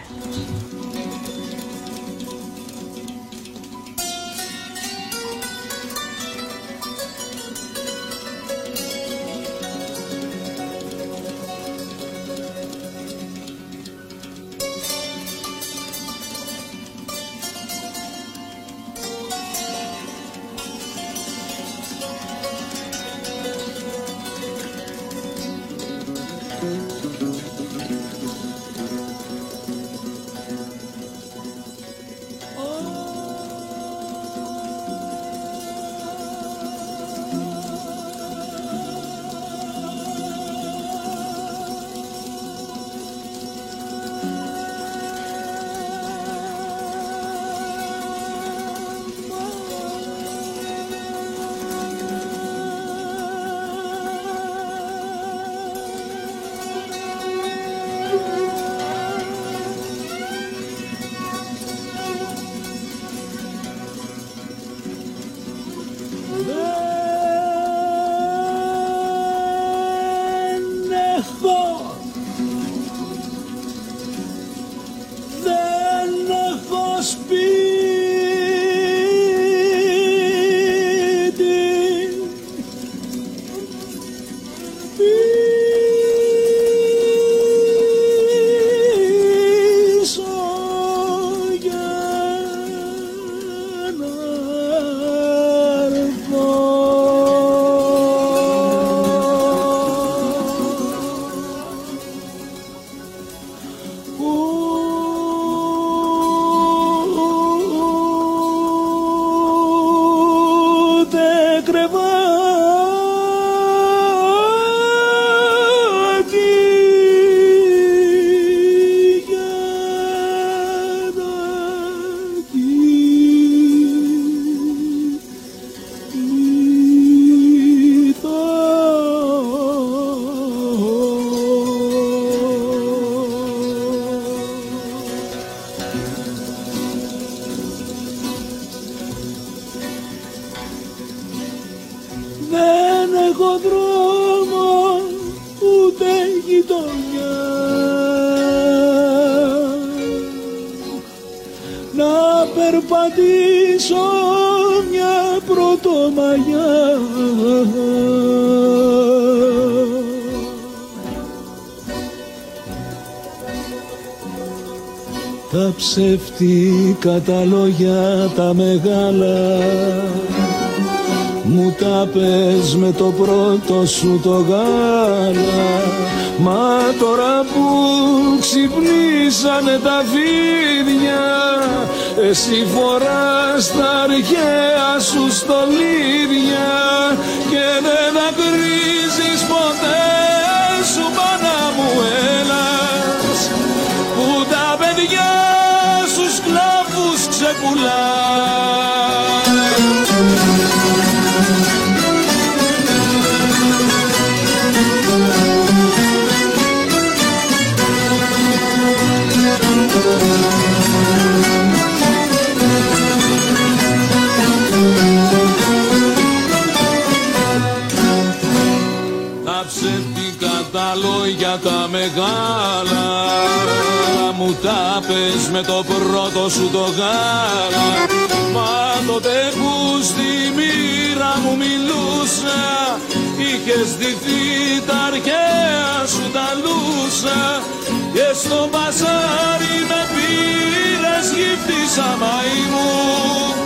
Ψεύτικα τα λόγια τα μεγάλα. Μου τα πες με το πρώτο σου το γάλα. Μα τώρα που ξυπνήσανε τα φίδια Εσύ φοράς τα αρχαία σου στολίδια. Και δεν δακρύζεις ποτέ σου μάνα μου έλας أولئك πες με το πρώτο σου το γάλα. Μα τότε που στη μοίρα μου μιλούσα Είχες δυθεί τα αρχαία σου τα λούσα. Και στο μπαζάρι με πήρες γύφτησα μαϊμού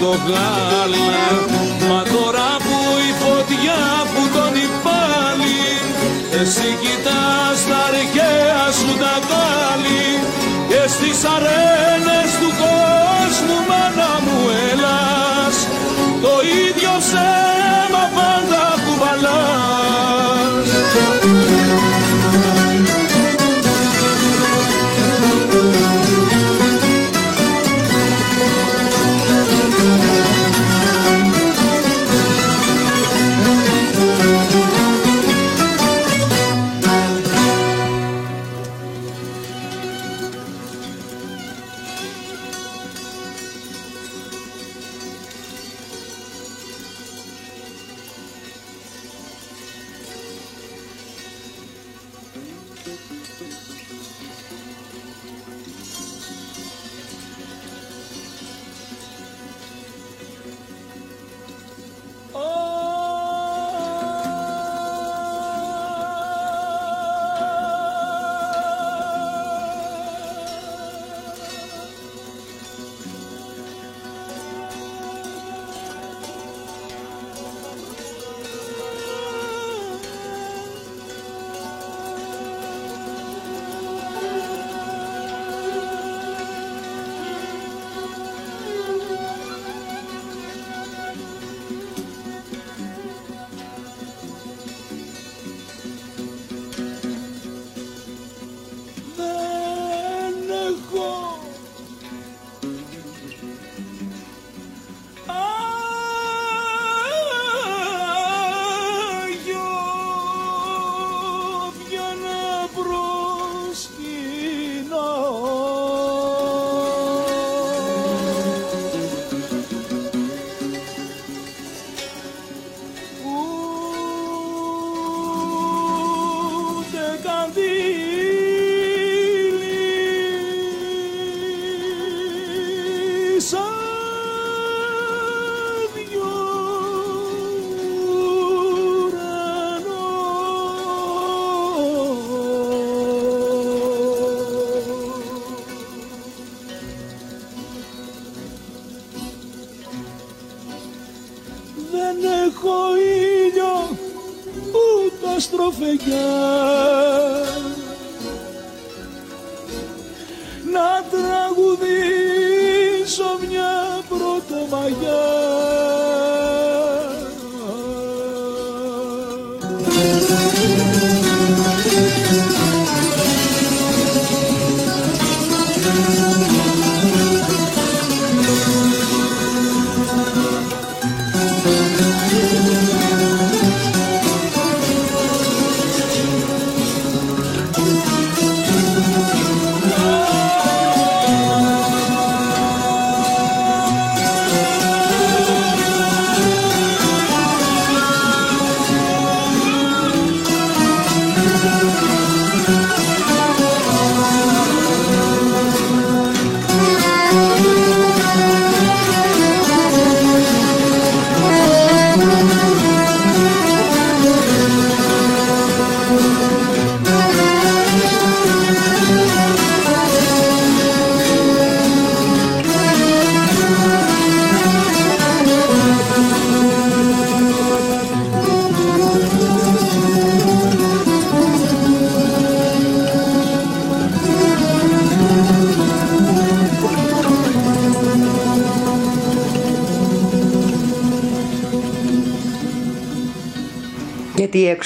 το γάλα. Μα τώρα που η φωτιά που τον πάλι Εσύ κοιτάς τα αρχαία σου τα κάλλη Και στις αρένες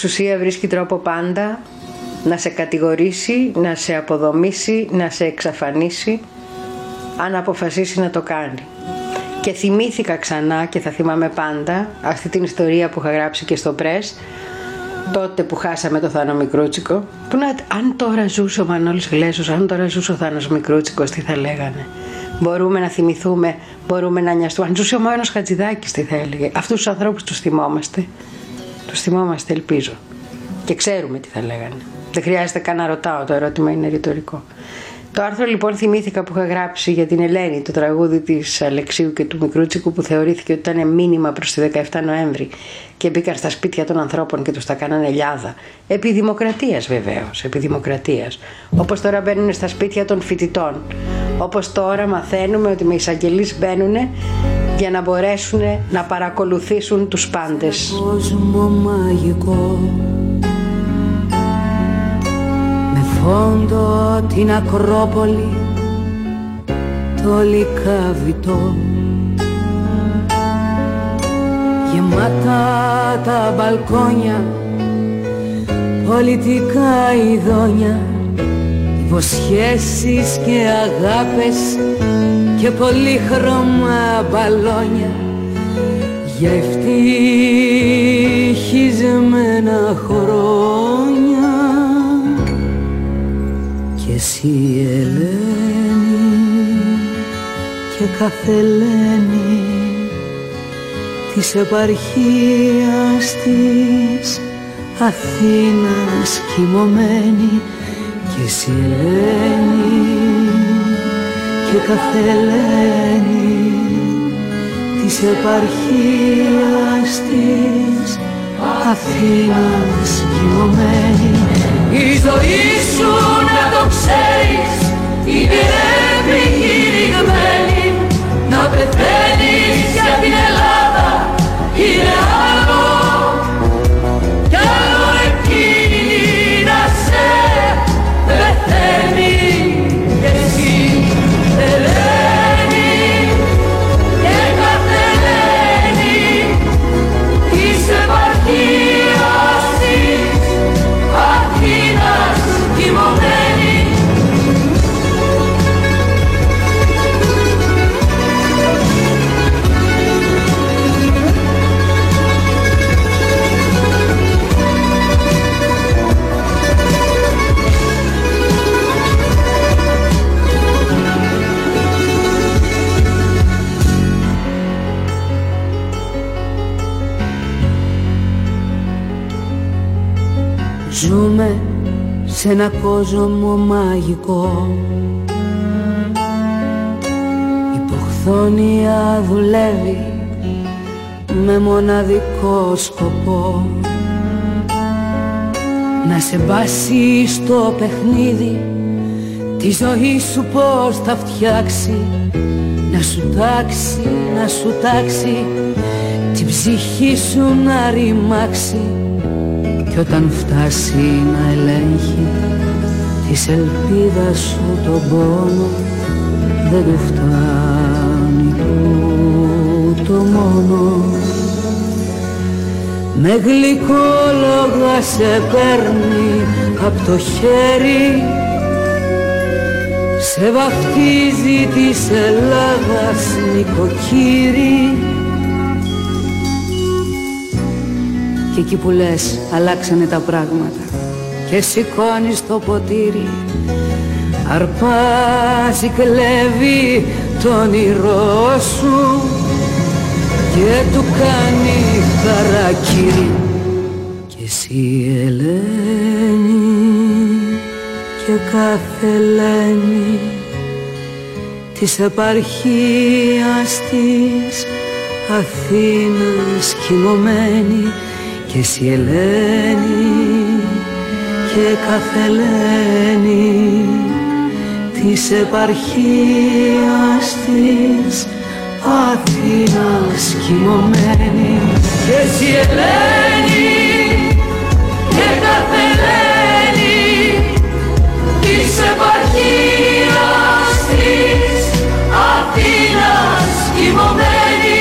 εξουσία βρίσκει τρόπο πάντα να σε κατηγορήσει, να σε αποδομήσει, να σε εξαφανίσει αν αποφασίσει να το κάνει. Και θυμήθηκα ξανά και θα θυμάμαι πάντα αυτή την ιστορία που είχα γράψει και στο πρες τότε που χάσαμε το Θάνο Μικρούτσικο που να, αν τώρα ζούσε ο Μανώλης Γλέσος, αν τώρα ζούσε ο Θάνος Μικρούτσικος τι θα λέγανε. Μπορούμε να θυμηθούμε, μπορούμε να νοιαστούμε. Αν ζούσε ο Μόνος Χατζηδάκης τι θα έλεγε. Αυτούς τους ανθρώπους τους θυμόμαστε. Τους θυμόμαστε ελπίζω. Και ξέρουμε τι θα λέγανε. Δεν χρειάζεται καν να ρωτάω, το ερώτημα είναι ρητορικό. Το άρθρο λοιπόν θυμήθηκα που είχα γράψει για την Ελένη, το τραγούδι της Αλεξίου και του Μικρούτσικου που θεωρήθηκε ότι ήταν μήνυμα προς τη 17 Νοέμβρη και μπήκαν στα σπίτια των ανθρώπων και τους τα κάνανε ελιάδα. Επί δημοκρατίας βεβαίως, επί δημοκρατίας. Όπως τώρα μπαίνουν στα σπίτια των φοιτητών. Όπως τώρα μαθαίνουμε ότι με εισαγγελείς μπαίνουν για να μπορέσουν να παρακολουθήσουν τους πάντες. φόντο την Ακρόπολη το λικαβιτό γεμάτα τα μπαλκόνια πολιτικά ειδόνια υποσχέσεις και αγάπες και πολύχρωμα μπαλόνια για ευτυχισμένα χρόνια. Εσύ Ελένη και κάθε Ελένη της επαρχίας της Αθήνας κοιμωμένη. Και εσύ Ελένη και κάθε Ελένη της επαρχίας της Αθήνας κοιμωμένη. Η ζωή σου να το ξέρεις είναι επικηρυγμένη. Να πεθαίνεις για την Ελλάδα είναι άλλο σε ένα κόσμο μαγικό. Η ποχθόνια δουλεύει με μοναδικό σκοπό. Να σε μπάσει στο παιχνίδι Τη ζωή σου πως θα φτιάξει. Να σου τάξει, να σου τάξει Την ψυχή σου να ρημάξει κι όταν φτάσει να ελέγχει της ελπίδας σου τον πόνο δεν του φτάνει το μόνο. Με γλυκόλογα σε παίρνει απ' το χέρι σε βαφτίζει της Ελλάδας νοικοκύρη Και εκεί που λες αλλάξανε τα πράγματα. Και σηκώνεις το ποτήρι Αρπάζει, κλέβει το όνειρό σου Και του κάνει χαρακύρι Και εσύ Ελένη Και κάθε Ελένη Της επαρχίας της Αθήνας κοιμωμένη και εσύ Ελένη και κάθε Ελένη της επαρχίας της Αθήνας κοιμωμένη. Και εσύ Ελένη και κάθε Ελένη της επαρχίας της Αθήνας κοιμωμένη.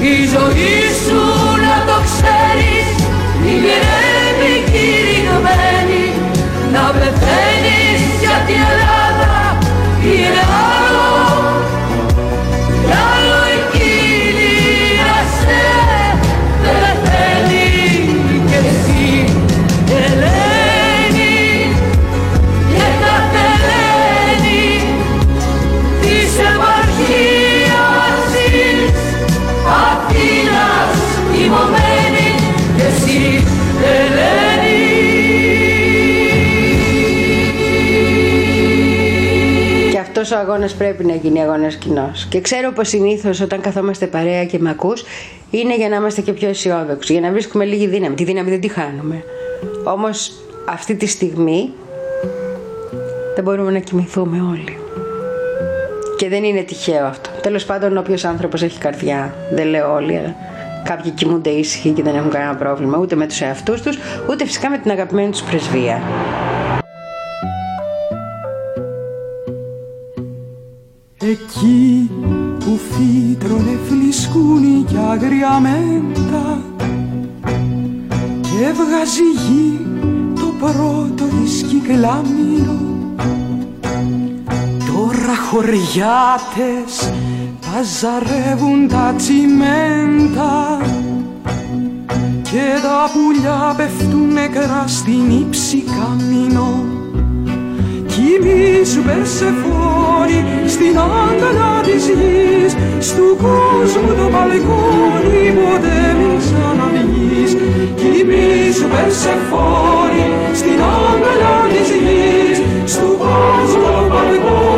Η ζωή σου يا لابا يا αυτός ο αγώνας πρέπει να γίνει αγώνας κοινός. Και ξέρω πως συνήθως όταν καθόμαστε παρέα και με ακούς, είναι για να είμαστε και πιο αισιόδοξοι, για να βρίσκουμε λίγη δύναμη. Τη δύναμη δεν τη χάνουμε. Όμως αυτή τη στιγμή δεν μπορούμε να κοιμηθούμε όλοι. Και δεν είναι τυχαίο αυτό. Τέλος πάντων, όποιος άνθρωπος έχει καρδιά, δεν λέω όλοι, αλλά κάποιοι κοιμούνται ήσυχοι και δεν έχουν κανένα πρόβλημα ούτε με τους εαυτούς τους, ούτε φυσικά με την αγαπημένη τους πρεσβεία. Εκεί που φύτρωνε φλισκούνι και αγριαμέντα και έβγαζε η γη το πρώτο της κυκλάμινο. Τώρα χωριάτες παζαρεύουν τα τσιμέντα και τα πουλιά πέφτουν νεκρά στην ύψη καμίνο Κοιμήσου Περσεφόρη στην αγκαλιά της γης Στου κόσμου το μπαλκόνι ποτέ μην ξαναβγείς. Κοιμήσου Περσεφόρη στην αγκαλιά της γης Στου κόσμου το μπαλκόνι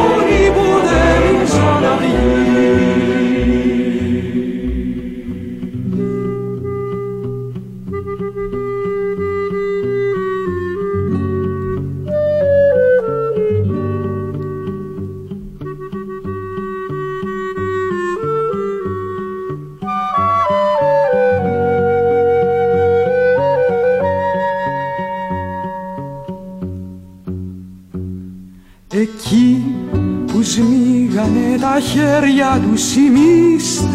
χέρια τους οι μύστες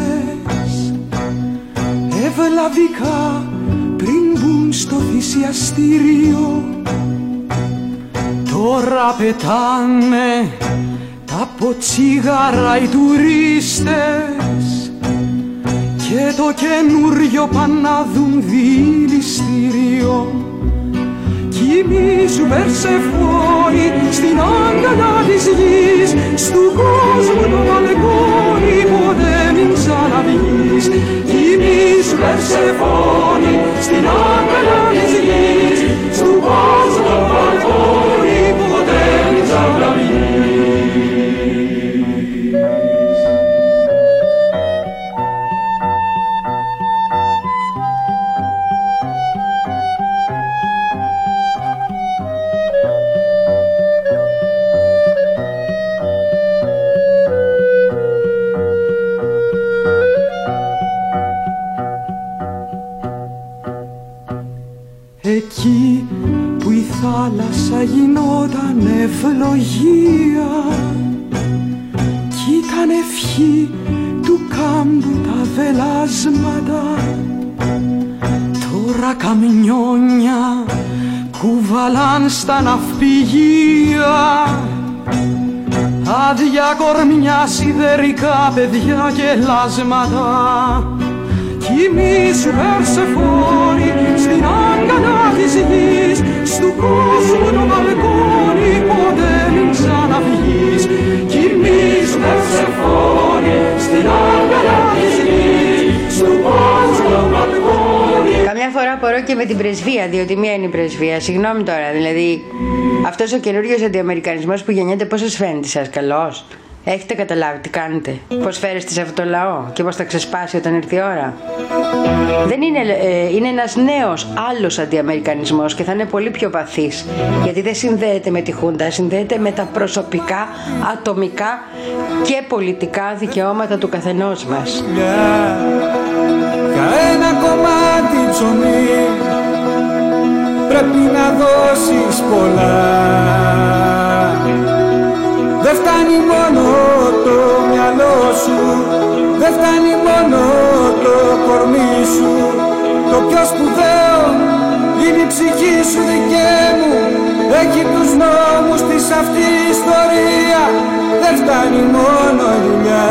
Ευλαβικά πριν μπουν στο θυσιαστήριο. Τώρα πετάνε τα ποτσίγαρα οι τουρίστες. Και το καινούριο πάνε να δουν δηληστήριο Κοιμήσου Περσεφόρη στην αγκαλιά της γης Στου κόσμου το μπαλκόνι ποτέ μην ξαναβγείς. Κοιμήσου Περσεφόρη στην αγκαλιά της γης και λάσματα Κοιμήσου Περσεφόρη στην αγκαλιά της γης Στου κόσμου το μπαλκόνι ποτέ μην ξαναβγείς Κοιμήσου Περσεφόρη στην αγκαλιά της γης Στου κόσμου το μπαλκόνι Καμιά φορά απορώ και με την πρεσβεία, διότι μία είναι η πρεσβεία. Συγγνώμη τώρα, δηλαδή αυτός ο καινούριο αντιαμερικανισμός που γεννιέται, πώ σα φαίνεται, σας καλό. Έχετε καταλάβει τι κάνετε, πώς φέρεστε σε αυτό το λαό και πώς θα ξεσπάσει όταν έρθει η ώρα; Δεν είναι, ε, είναι ένας νέος άλλος αντιαμερικανισμός και θα είναι πολύ πιο βαθύς γιατί δεν συνδέεται με τη Χούντα, συνδέεται με τα προσωπικά, ατομικά και πολιτικά δικαιώματα του καθενός μας. Για ένα κομμάτι ψωμί πρέπει να δώσεις πολλά δεν φτάνει μόνο το μυαλό σου. Δεν φτάνει μόνο το κορμί σου. Το πιο σπουδαίο είναι η ψυχή σου δικαί μου. Έχει τους νόμους της αυτή η ιστορία. Δεν φτάνει μόνο η δουλειά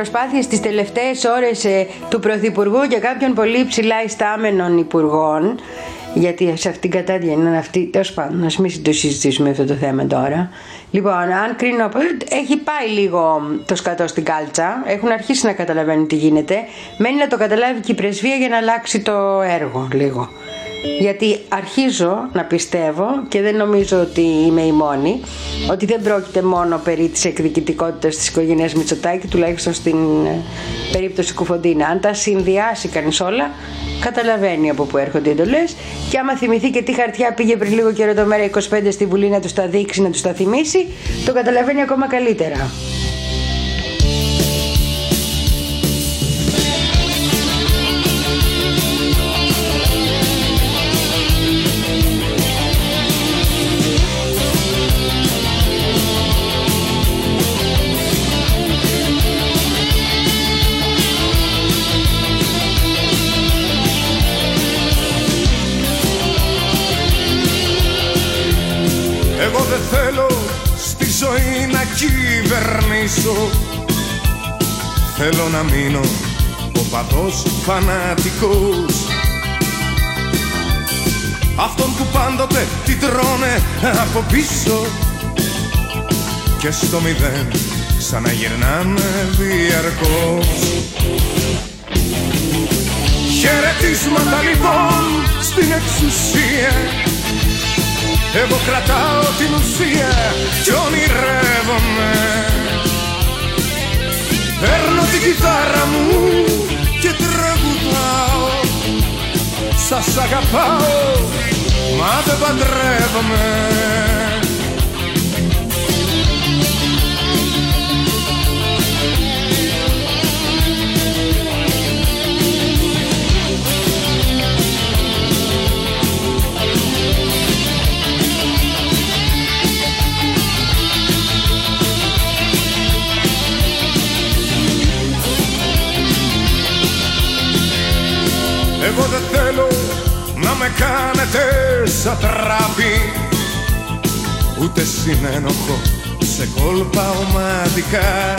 προσπάθειες τις τελευταίες ώρες ε, του Πρωθυπουργού και κάποιων πολύ ψηλά ιστάμενων υπουργών γιατί σε αυτήν την κατάδια είναι αυτή, τέλος πάντων, να μην το συζητήσουμε αυτό το θέμα τώρα. Λοιπόν, αν κρίνω από. Έχει πάει λίγο το σκατό στην κάλτσα. Έχουν αρχίσει να καταλαβαίνουν τι γίνεται. Μένει να το καταλάβει και η πρεσβεία για να αλλάξει το έργο λίγο. Γιατί αρχίζω να πιστεύω και δεν νομίζω ότι είμαι η μόνη ότι δεν πρόκειται μόνο περί της εκδικητικότητας της οικογένειας Μητσοτάκη τουλάχιστον στην ε, περίπτωση Κουφοντίνα. Αν τα συνδυάσει κανείς όλα καταλαβαίνει από πού έρχονται οι εντολές και άμα θυμηθεί και τι χαρτιά πήγε πριν λίγο καιρό το μέρα 25 στη Βουλή να τους τα δείξει, να τους τα θυμίσει το καταλαβαίνει ακόμα καλύτερα. Να μείνω ο παδός φανατικός. Αυτόν που πάντοτε την τρώνε από πίσω Και στο μηδέν ξαναγυρνάμε διαρκώς. Χαιρετίσματα λοιπόν στην εξουσία. Εγώ κρατάω την ουσία και ονειρεύομαι Παίρνω την κιθάρα μου και τραγουδάω. Σας αγαπάω μα δεν παντρεύομαι Εγώ δεν θέλω να με κάνετε σαν τράπη Ούτε συνένοχο σε κόλπα ομαδικά.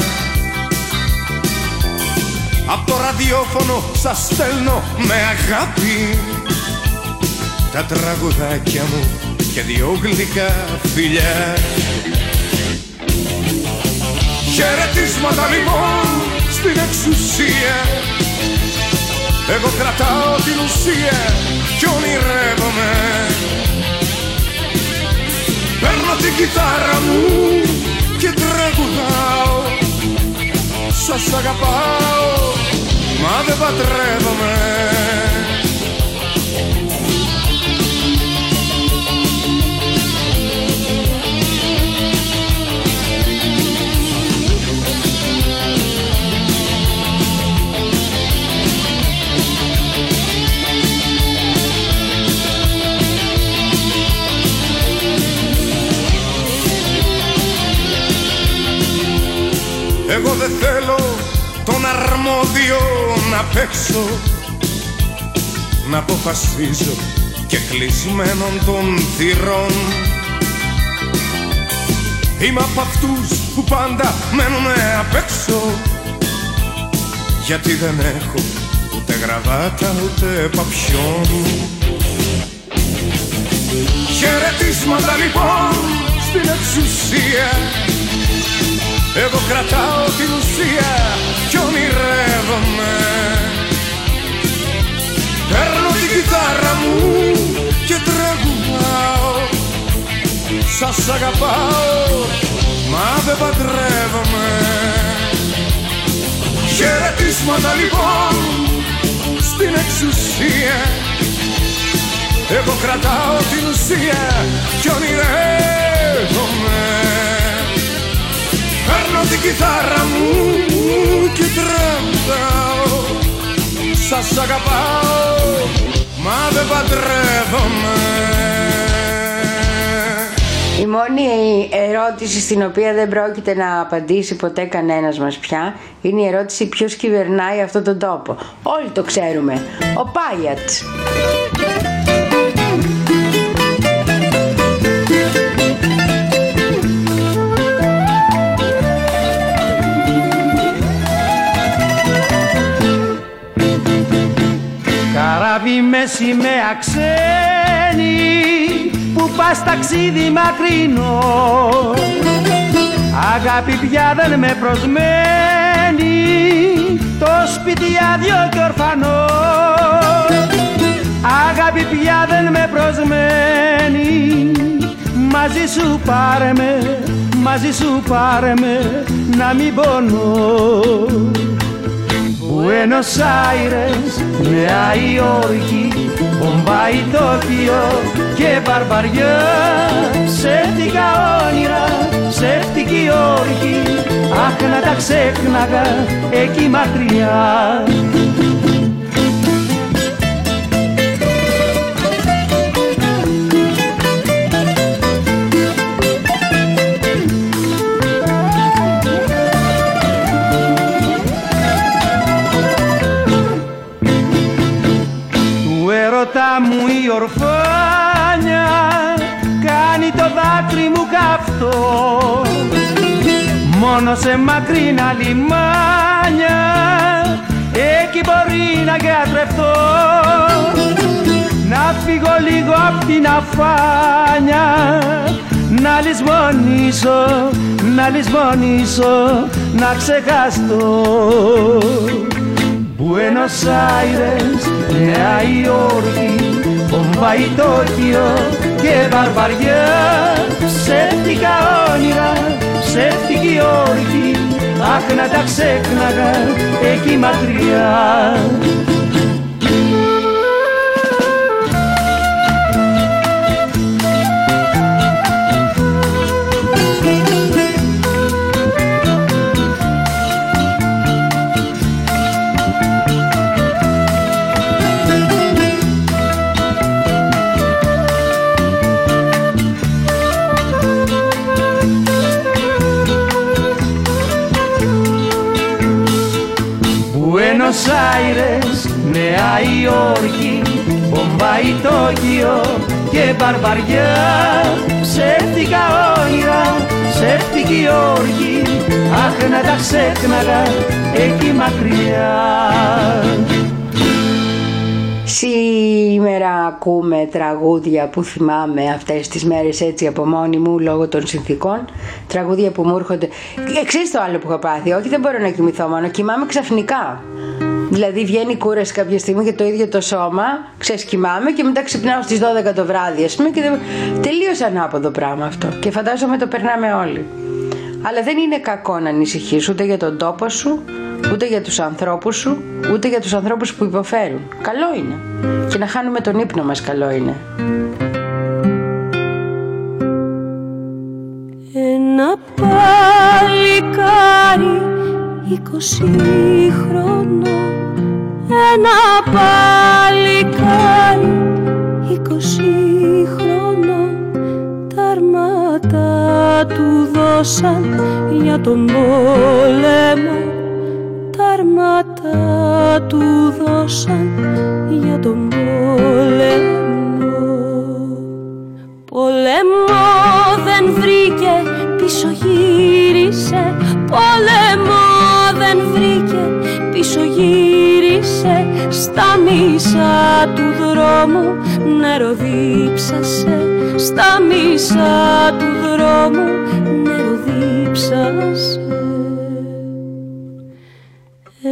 Απ' το ραδιόφωνο σας στέλνω με αγάπη. Τα τραγουδάκια μου και δυο γλυκά φιλιά. Χαιρετίσματα λοιπόν στην εξουσία εγώ κρατάω την ουσία και ονειρεύομαι. Παίρνω την κιθάρα μου και τραγουδάω Σας αγαπάω μα δεν παντρεύομαι Εγώ δεν θέλω αρμόδιο να παίξω. Να αποφασίζω και κλεισμένων των θυρών. Είμαι από αυτούς που πάντα μένουνε απ' έξω. Γιατί δεν έχω ούτε γραβάτα ούτε παπιόν. Χαιρετίσματα λοιπόν στην εξουσία Εγώ κρατάω την ουσία κι ονειρεύομαι. Παίρνω την κιθάρα μου και τραγουδάω Σας αγαπάω μα δεν παντρεύομαι. Χαιρετίσματα λοιπόν στην εξουσία. Εγώ κρατάω την ουσία κι ονειρεύομαι Παίρνω την κιθάρα μου και τραγουδάω Σας αγαπάω μα δεν παντρεύομαι Η μόνη ερώτηση στην οποία δεν πρόκειται να απαντήσει ποτέ κανένας μας πια είναι η ερώτηση ποιος κυβερνάει αυτόν τον τόπο. Όλοι το ξέρουμε. Ο Πάιατς. Καράβι με σημαία ξένη που πας ταξίδι μακρινό. Αγάπη πια δεν με προσμένει το σπίτι άδειο και ορφανό. Αγάπη πια δεν με προσμένει μαζί σου πάρε με, μαζί σου πάρε με να μην πονώ Buenos Aires, Νέα Υόρκη, Μπομπάι, Τόκιο και Μπαρμπαριά Ψεύτικα όνειρα, ψεύτικη όρκη Αχ να τα ξέχναγα εκεί μακριά η ορφάνια κάνει το δάκρυ μου καυτό μόνο σε μακρινά λιμάνια εκεί μπορεί να γιατρευτώ. Να φύγω λίγο απ' την αφάνια να λησμονήσω, να λησμονήσω, να ξεχαστώ. Buenos Aires, Νέα Υόρκη, Μπομπάι, Τόκιο και Βαρβαριά. Ψεύτικα όνειρα, ψεύτικη όρκη Αχ να τα ξέχναγα εκεί μακριά Buenos Aires, Νέα Υόρκη, Μπομπάι, Τόκιο και Μπαρμπαριά Ψεύτικα όνειρα, ψεύτικη όρκη Αχ να τα ξέχναγα εκεί μακριά Σήμερα ακούμε τραγούδια που θυμάμαι αυτές τις μέρες έτσι από μόνη μου λόγω των συνθήκων. Τραγούδια που μου έρχονται... Εξής το άλλο που έχω πάθει, όχι δεν μπορώ να κοιμηθώ μόνο, κοιμάμαι ξαφνικά. Δηλαδή βγαίνει η κούραση κάποια στιγμή και το ίδιο το σώμα, ξεσκυμάμαι και μετά ξυπνάω στις 12 το βράδυ ας πούμε και δεν... τελείως ανάποδο πράγμα αυτό και φαντάζομαι το περνάμε όλοι. Αλλά δεν είναι κακό να ανησυχείς ούτε για τον τόπο σου, ούτε για τους ανθρώπους σου, ούτε για τους ανθρώπους που υποφέρουν. Καλό είναι. Και να χάνουμε τον ύπνο μας καλό είναι. Ένα παλικάρι εικοσίχρονο Ένα παλικάρι. Εικοσίχρονο Τα αρμάτα του δώσαν για τον πόλεμο. Τα αρμάτα του δώσαν για τον πόλεμο. Πολεμό δεν βρήκε, πίσω γύρισε. Πολεμό δεν βρήκε, πίσω γύρισε Στα μίσα του δρόμου νερό δίψασε Στα μίσα του δρόμου νερό δίψασε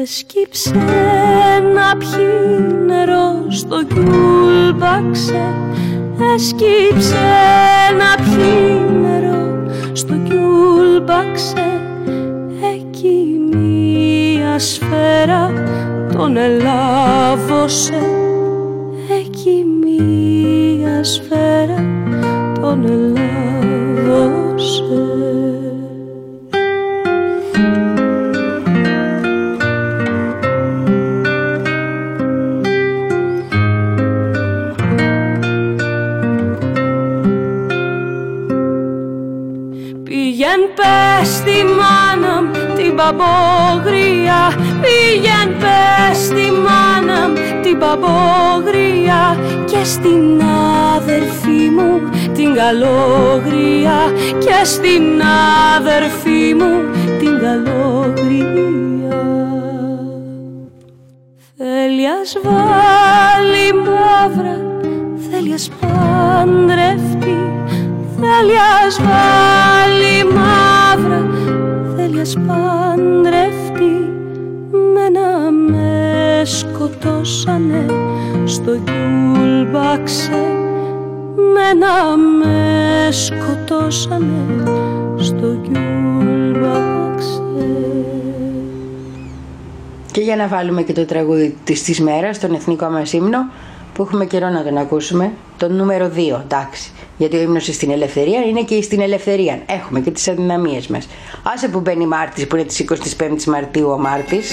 Έσκυψε να πιει νερό στο κιούλμπαξε Έσκυψε να πιει νερό στο κιούλμπαξε Εκεί μία σφαίρα τον ελάβωσε. Εκεί μία σφαίρα τον ελάβωσε. Πήγεν πες στη μάνα μου την παμπόγρια Πήγεν πες στη μάνα μου την παμπόγρια Και στην αδερφή μου την καλόγρια Και στην αδερφή μου την καλόγρια. Θέλει ας βάλει μαύρα, θέλει ας παντρευτεί Θέλει ας βάλει μαύρα, θέλει ας παντρευτεί Μένα με σκοτώσανε. Στο γιούλμπαξε Μένα με σκοτώσανε. Στο γιούλμπαξε Και για να βάλουμε και το τραγούδι της, της μέρας, τον εθνικό μας ύμνο, που έχουμε καιρό να τον ακούσουμε, το νούμερο 2, εντάξει. Γιατί ο ύμνος στην ελευθερία είναι και στην ελευθερία. Έχουμε και τις αδυναμίες μας. Άσε που μπαίνει Μάρτης, που είναι τις 25 Μαρτίου ο Μάρτης.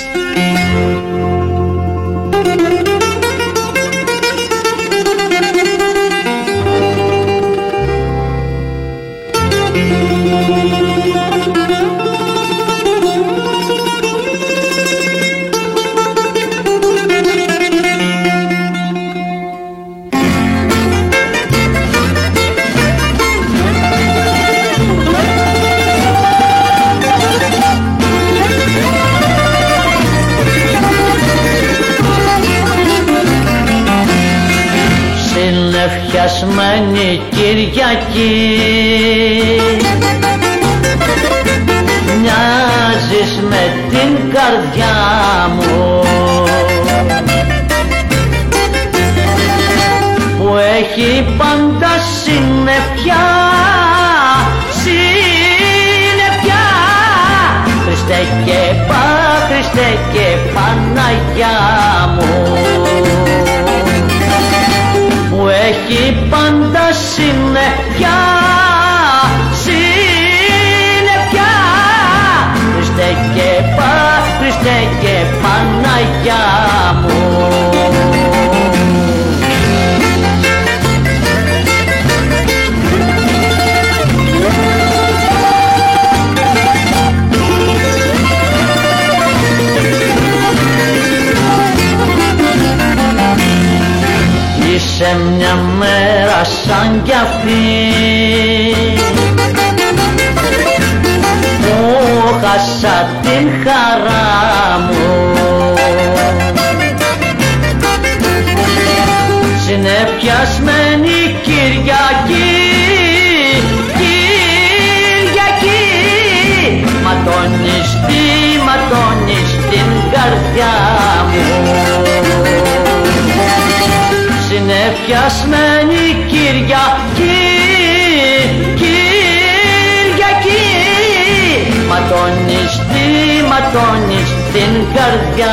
Καρδιά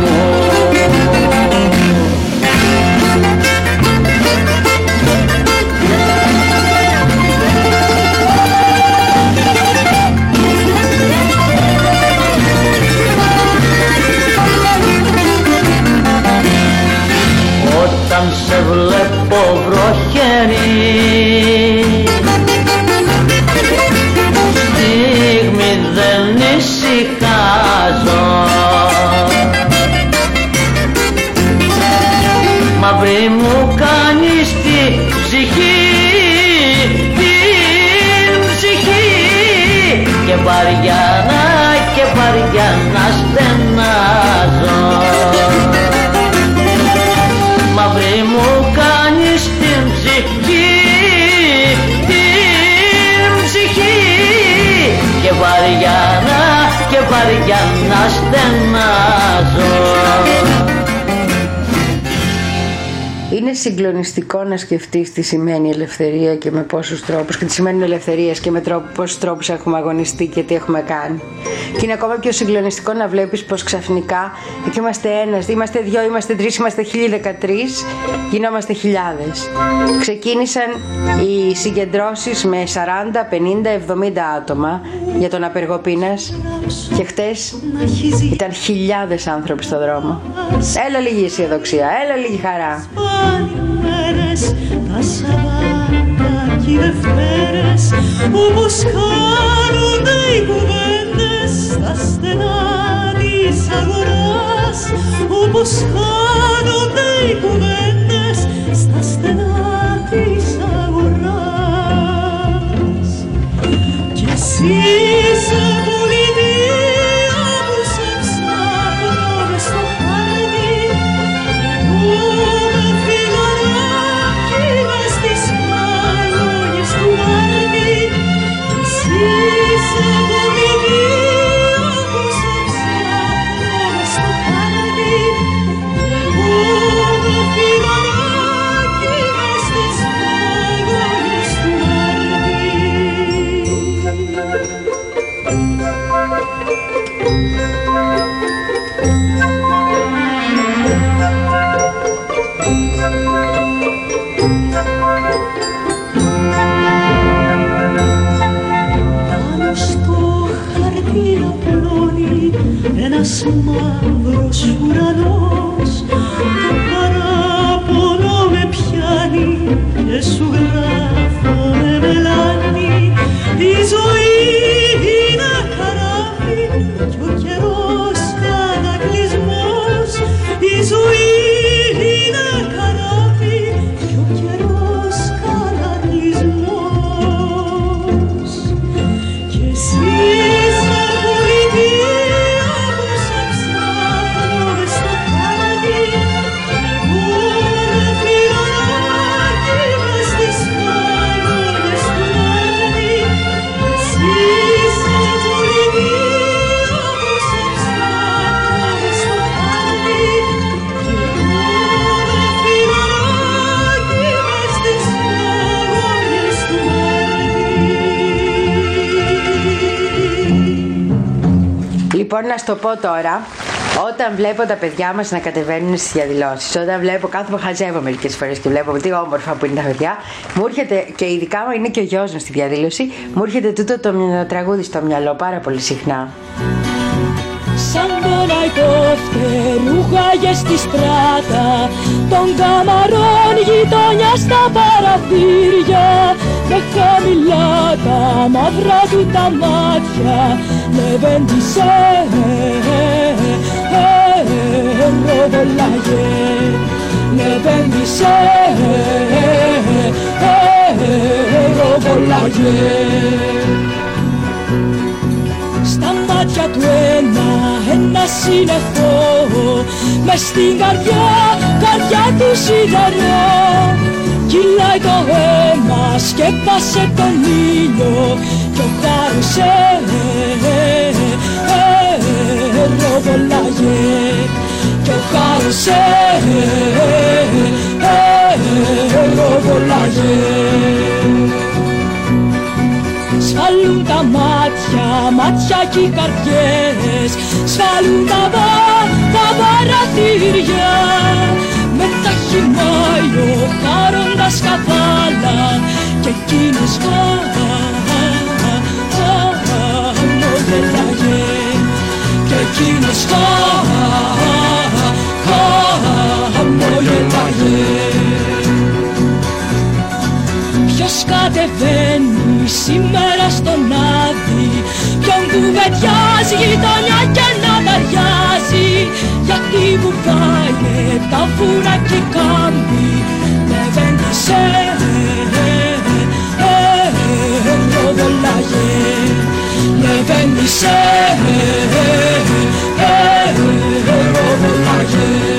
μου και βαριά να στενάζω Είναι συγκλονιστικό να σκεφτείς τι σημαίνει ελευθερία και με πόσους τρόπους και τι σημαίνει ελευθερία και με τρόπο, πόσους τρόπους έχουμε αγωνιστεί και τι έχουμε κάνει. Και είναι ακόμα πιο συγκλονιστικό να βλέπεις πως ξαφνικά εκεί είμαστε ένας, είμαστε δυο, είμαστε τρεις, είμαστε χίλιοι δεκατρεις, γινόμαστε χιλιάδες. Ξεκίνησαν οι συγκεντρώσεις με 40, 50, 70 άτομα για τον απεργοπίνας και χτες ήταν χιλιάδες άνθρωποι στο δρόμο. Έλα λίγη αισιοδοξία, έλα λίγη χαρά μέρες τα Σαββάτα και οι Δευτέρες όπως χάνονται οι κουβέντες στα στενά της αγοράς όπως χάνονται οι κουβέντες στα στενά της αγοράς. Και εσύ τώρα. Όταν βλέπω τα παιδιά μας να κατεβαίνουν στις διαδηλώσεις, όταν βλέπω, κάθομαι χαζεύω μερικές φορές και βλέπω τι όμορφα που είναι τα παιδιά, μου έρχεται και ειδικά μου είναι και ο γιος μου στη διαδήλωση, μου έρχεται τούτο το μυ- τραγούδι στο μυαλό πάρα πολύ συχνά. Σαν τον αϊτό φτερούγαγε στη στράτα Των καμαρών γειτονιά στα παραθύρια Με χαμηλά τα μαύρα του τα μάτια Λεβέντισε, ροβολάγε Λεβέντισε, ροβολάγε στα μάτια του ένα, ένα σύννεφο Μες στην καρδιά, καρδιά του σιδερό Κυλάει το αίμα, σκέπασε τον ήλιο Κι ο χάρος ροβολάγε Κι ο χάρος ροβολάγε Σφαλούν τα μάτια, μάτια κι οι καρδιές. Σφαλούν τα βά, τα παραθύρια Με τα χυμάει ο χάροντας καβάλα Και εκείνος χαμογελάγε Και εκείνος χαμογελάγε Ποιος κατεβαίνει σήμερα στον Άδη Ποιον κουβεντιάζει γειτονιά και να ταιριάζει γιατί μου πάνε τα φούρα και κάμπι ben seni Her her her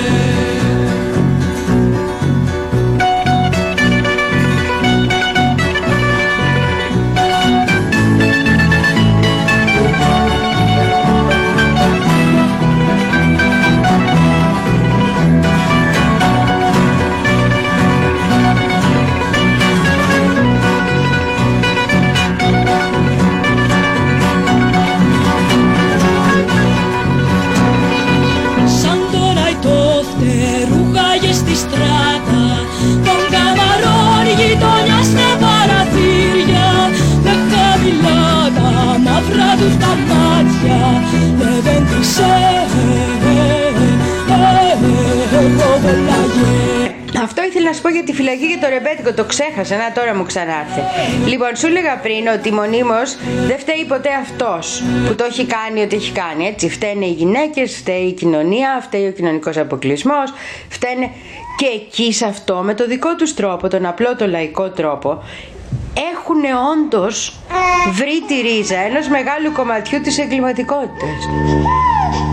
να σου πω για τη φυλακή και το ρεμπέτικο. Το ξέχασα. Να τώρα μου ξανάρθε. Λοιπόν, σου έλεγα πριν ότι μονίμως δεν φταίει ποτέ αυτός που το έχει κάνει ό,τι έχει κάνει. Έτσι. Φταίνε οι γυναίκες, φταίει η κοινωνία, φταίει ο κοινωνικός αποκλεισμός. Φταίνε και εκεί σε αυτό με το δικό τους τρόπο, τον απλό, το λαϊκό τρόπο, έχουν όντως βρει τη ρίζα ενός μεγάλου κομματιού της εγκληματικότητας.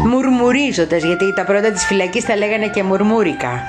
Μουρμουρίζοντας, γιατί τα πρώτα της φυλακής τα λέγανε και μουρμούρικα.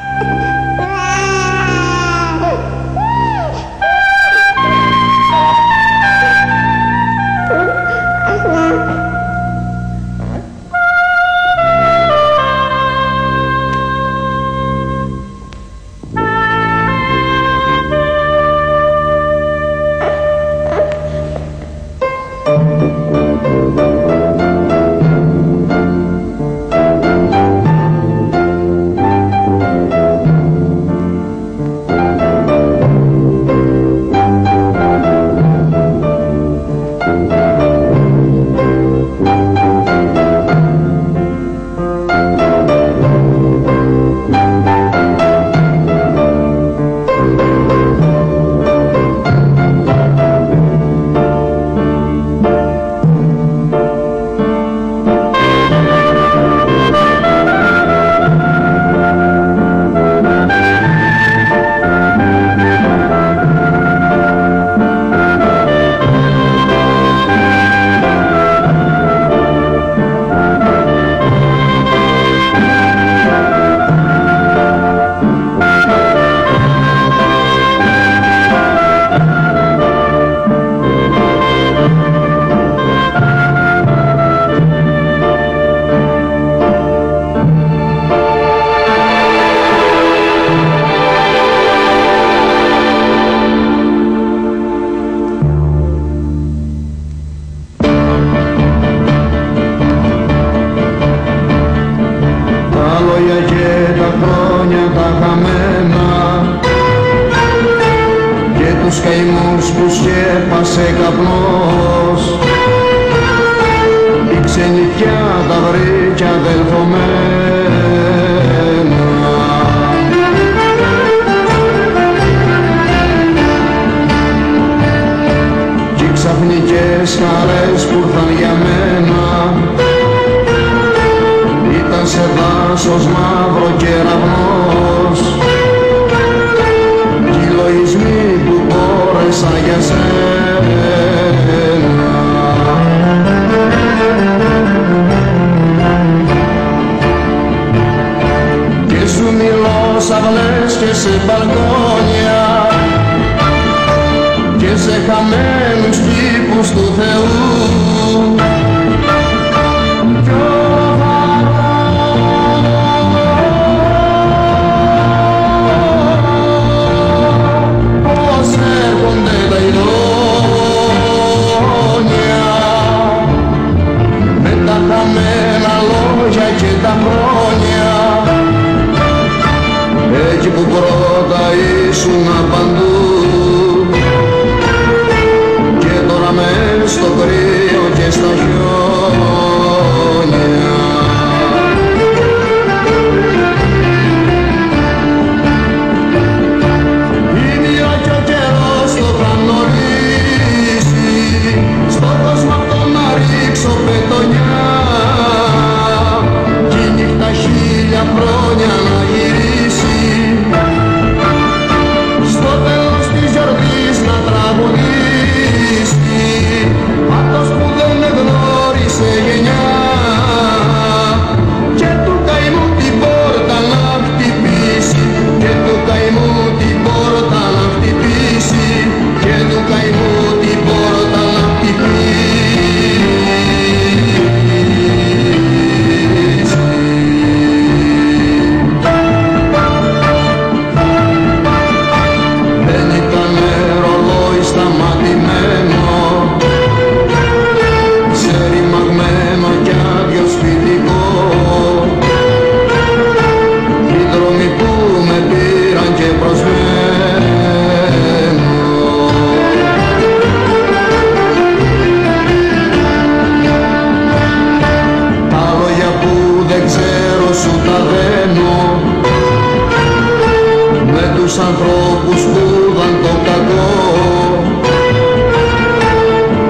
Ανθρώπους που είδαν το κακό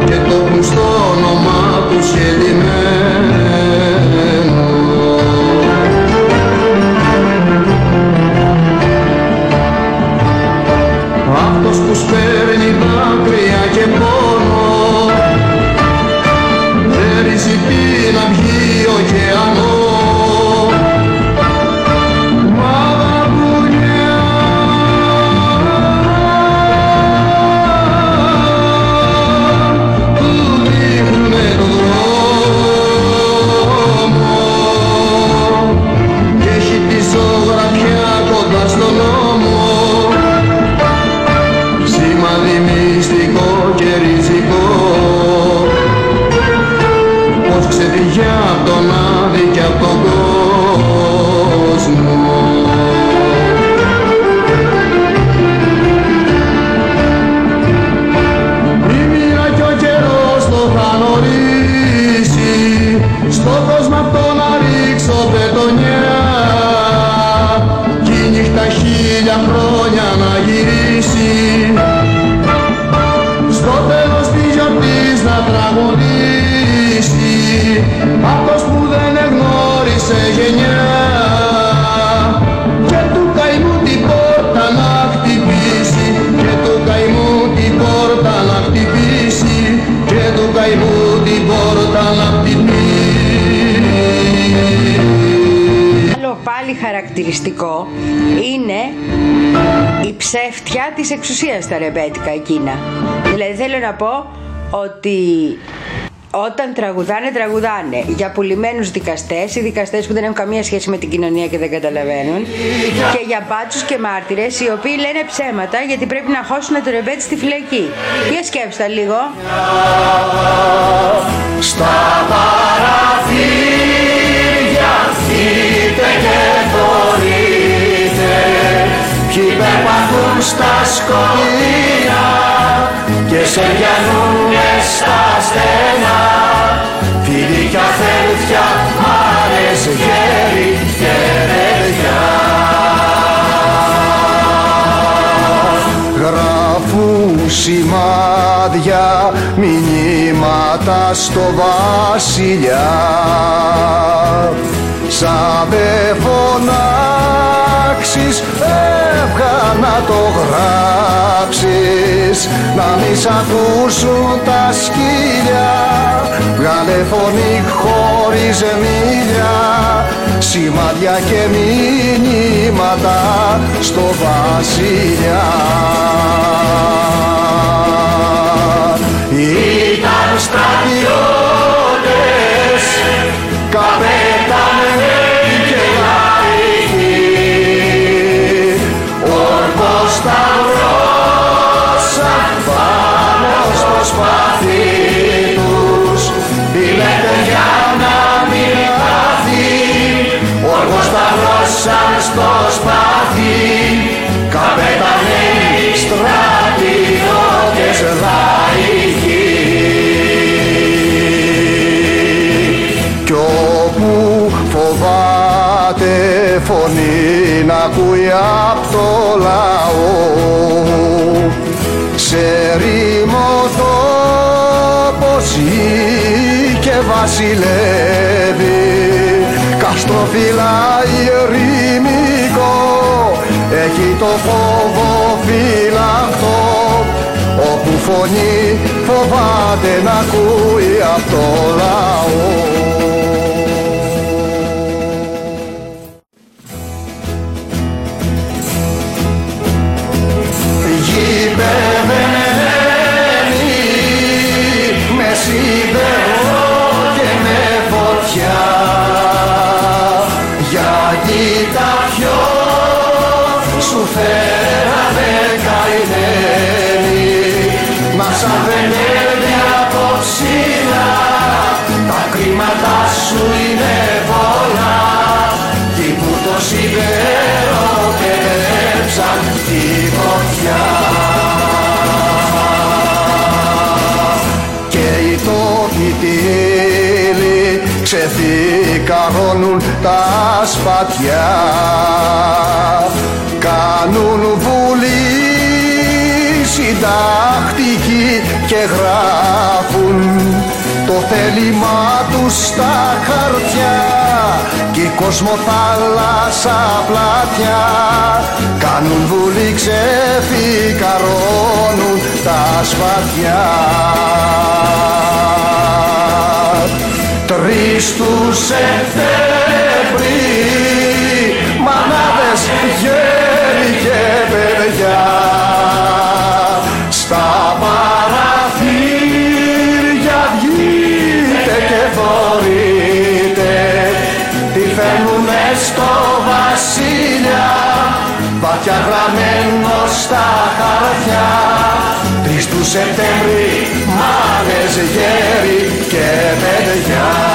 και το έχουν στο όνομα τους γελημένο. Εξουσίας στα ρεμπέτικα εκείνα. Δηλαδή θέλω να πω ότι όταν τραγουδάνε, τραγουδάνε για πουλημένους δικαστές, οι δικαστές που δεν έχουν καμία σχέση με την κοινωνία και δεν καταλαβαίνουν, και για μπάτσους και μάρτυρες οι οποίοι λένε ψέματα γιατί πρέπει να χώσουν το ρεμπέτι στη φυλακή. Για σκέψτε λίγο. Στα παραθύρια Ποιοι περπατούν στα σκοτεινά και σε διανούνε στα στενά. Φίλοι κι αδέλφια, μάρες, γέροι και παιδιά. Γράφουν σημάδια μηνύματα στο βασιλιά σαν δε φωνάξεις εύγα να το γράψεις. Να μη σ' ακούσουν τα σκύλια βγάλε φωνή χωρίς μίλια σημάδια και μηνύματα στο βασιλιά Ήταν στρατιώτες, καπετάνοι και λαϊκοί Όρκος σταυρώσαν πάνω στο σπαθί τους Μπιλέτε για να μην χαθεί Όρκος σταυρώσαν στο σπαθί φωνή να ακούει απ' το λαό. Σε ρήμο τόπο ζει και βασιλεύει. Καστροφυλάει ερημικό έχει το φόβο φυλαχτό όπου φωνή φοβάται να ακούει απ' το λαό ξεθηκαρώνουν τα σπατιά κάνουν βουλή συντακτικοί και γράφουν το θέλημά τους στα χαρτιά. Κι η κοσμοθάλασσα πλατιά κάνουν βουλή ξεφυκαρώνουν τα σπαθιά Τρεις τους Σεπτέμβρη μανάδες γέροι και παιδιά. Στα παραθύρια βγείτε και θωρείτε τι φέρνουνε στο βασίλια βαθιά γραμμένο στα χαρτιά. Τρεις του Σεπτέμβρη μάνες γέροι και παιδιά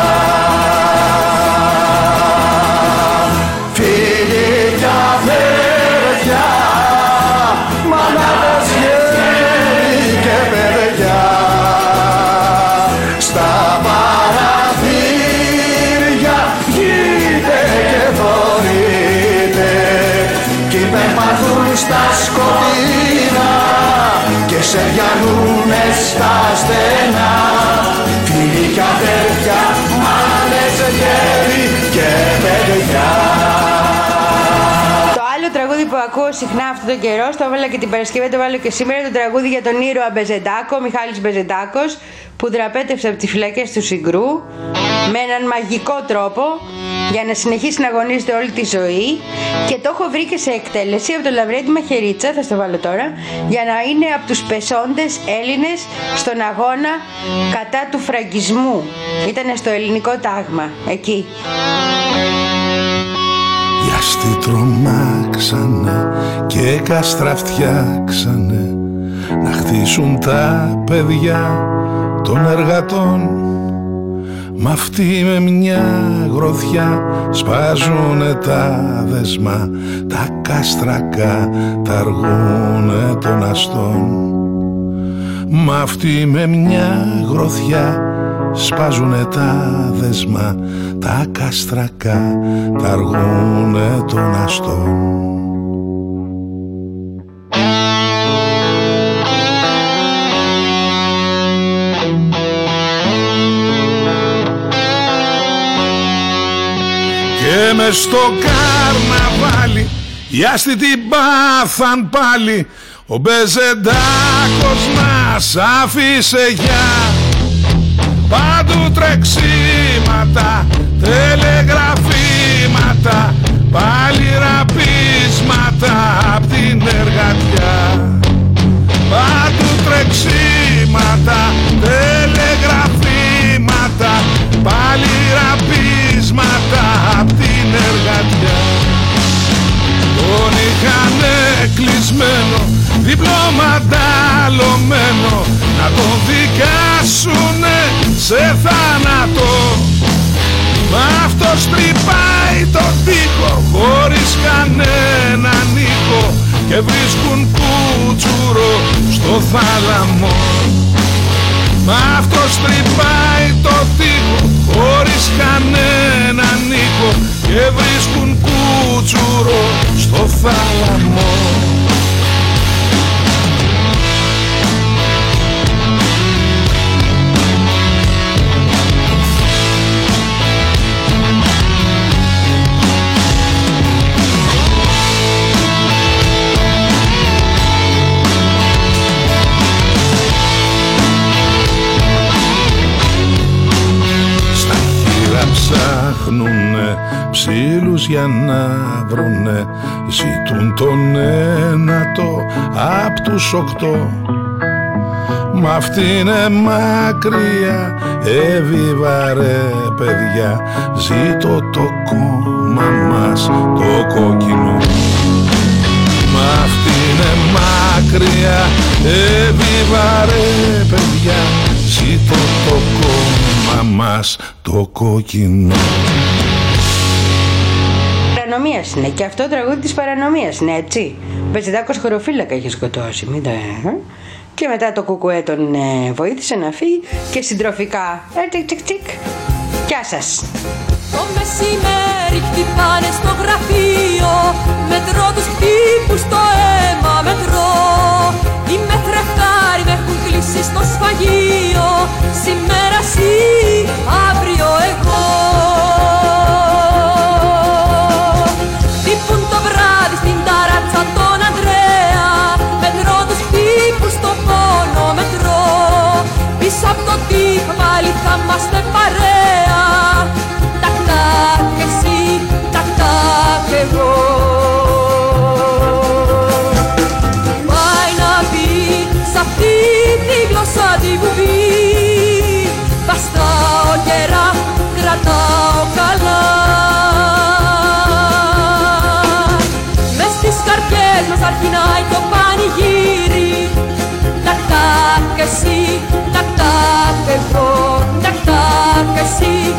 που ακούω συχνά αυτόν τον καιρό, το έβαλα και την Παρασκευή, το βάλω και σήμερα, το τραγούδι για τον ήρωα Μπεζεντάκο, Μιχάλης Μπεζεντάκος, που δραπέτευσε από τις φυλακές του Συγκρού με έναν μαγικό τρόπο για να συνεχίσει να αγωνίζεται όλη τη ζωή και το έχω βρει και σε εκτέλεση από τον Λαβρέντη Μαχαιρίτσα, θα στο βάλω τώρα, για να είναι από τους πεσόντες Έλληνες στον αγώνα κατά του φραγκισμού. Ήτανε στο ελληνικό τάγμα, εκεί. Οι αστεί τρομάξανε και κάστρα φτιάξανε να χτίσουν τα παιδιά των εργατών. Μ' αυτοί με μια γροθιά σπάζουνε τα δεσμά Τα κάστρα καταργούνε των αστών. Μ' αυτοί με μια γροθιά σπάζουνε τα δεσμά Τα κάστρα καταργούνε των αστών Και με στο καρναβάλι οι άστοι την πάθαν πάλι. Ο Μπεζεντάκος μας άφησε για Παντού τρεξίματα, τελεγραφήματα Πάλι ραπίσματα απ' την εργατιά. Παντού τρεξίματα, τελεγραφήματα Πάλι ραπίσματα απ' την εργατιά Τον είχανε κλεισμένο, διπλώματα λωμένο Να τον δικάσουνε σε θάνατο. Μα αυτός τρυπάει το τοίχο χωρίς κανέναν ήχο Και βρίσκουν κούτσουρο στο θάλαμο. Μα αυτός τρυπάει το τοίχο χωρίς κανέναν ήχο Και βρίσκουν κούτσουρο στο θάλαμο ψάχνουνε ψήλους για να βρουνε Ζητούν τον ένατο απ' τους οκτώ. Μ' αυτή είναι μακριά Εβίβα ρε παιδιά. Ζήτω το κόμμα μας το κόκκινο. Μ' αυτή είναι μακριά Εβίβα ρε παιδιά Ζήτω το κόμμα μας το κόκκινο Παρανομίας είναι και αυτό το τραγούδι της παρανομίας είναι έτσι. Ο Μπεζεντάκο χωροφύλακα είχε σκοτώσει, μην τα. ε. Και μετά το κουκουέ τον ε, βοήθησε να φύγει και συντροφικά. Ε, τσικ τσικ τσικ. Γεια σας. Το μεσημέρι μεσημέρι χτυπάνε στο γραφείο Μετρώ τους χτύπους στο αίμα μετρώ Είμαι τρεχάρι με έχουν κλείσει στο σφαγείο Σήμερα εσύ, αύριο εγώ. Χτύπουν το βράδυ στην ταράτσα τον Ανδρέα Μετρώ τους χτύπους στο πόνο μετρώ Πίσω από το τείχο πάλι θα είμαστε παρέα. Τακ τακ εσύ, τακ τακ εγώ καρδιές μας αρχινάει το πανηγύρι. Τακ τακ εσύ, τακ τακ εγώ. Τακ τακ εσύ,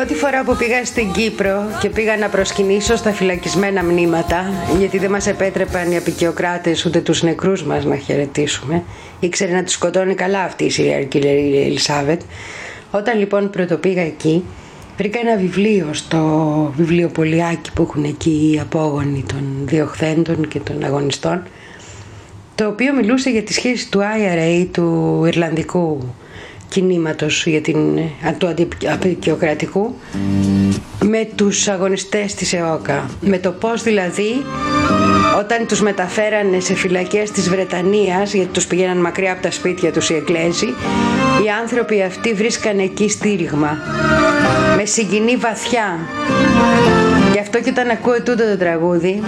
πρώτη φορά που πήγα στην Κύπρο και πήγα να προσκυνήσω στα φυλακισμένα μνήματα, γιατί δεν μας επέτρεπαν οι απεικιοκράτες ούτε τους νεκρούς μας να χαιρετήσουμε, ήξερε να τους σκοτώνει καλά αυτή η Συριαρκή Ελισάβετ. Όταν λοιπόν πρωτοπήγα εκεί, βρήκα ένα βιβλίο στο βιβλιοπολιάκι που έχουν εκεί οι απόγονοι των διοχθέντων και των αγωνιστών, το οποίο μιλούσε για τη σχέση του IRA, του Ιρλανδικού κινήματος για την, α, του αντιπικιοκρατικού με τους αγωνιστές της ΕΟΚΑ. Με το πως δηλαδή όταν τους μεταφέρανε σε φυλακές της Βρετανίας γιατί τους πηγαίναν μακριά από τα σπίτια τους οι Εγγλέζοι οι άνθρωποι αυτοί βρίσκανε εκεί στήριγμα. Με συγκινεί βαθιά. Γι' αυτό και όταν ακούω τούτο το τραγούδι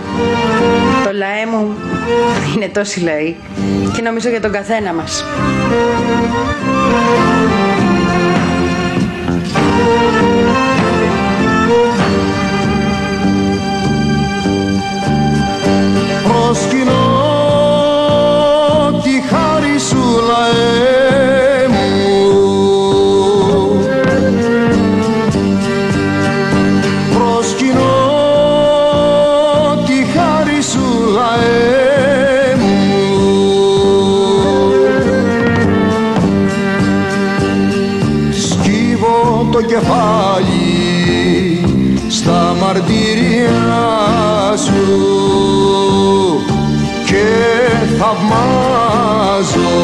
το λαέ μου είναι τόσοι λαοί και νομίζω για τον καθένα μας Προσκυνώ τη χάρη σου λαέ κεφάλι στα μαρτυριά σου και θαυμάζω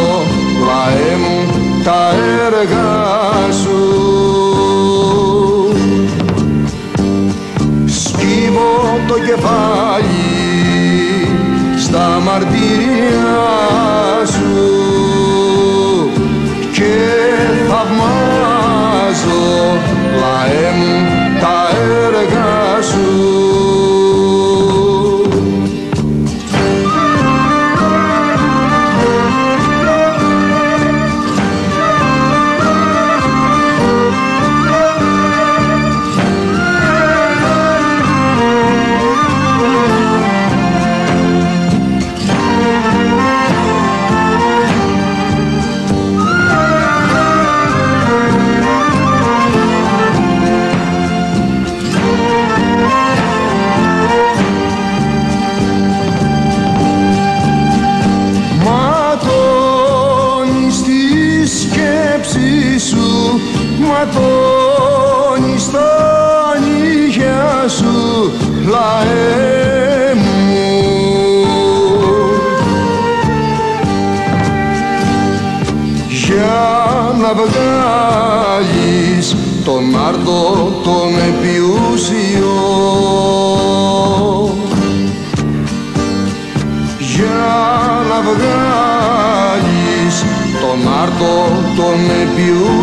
λαέ μου τα έργα σου τον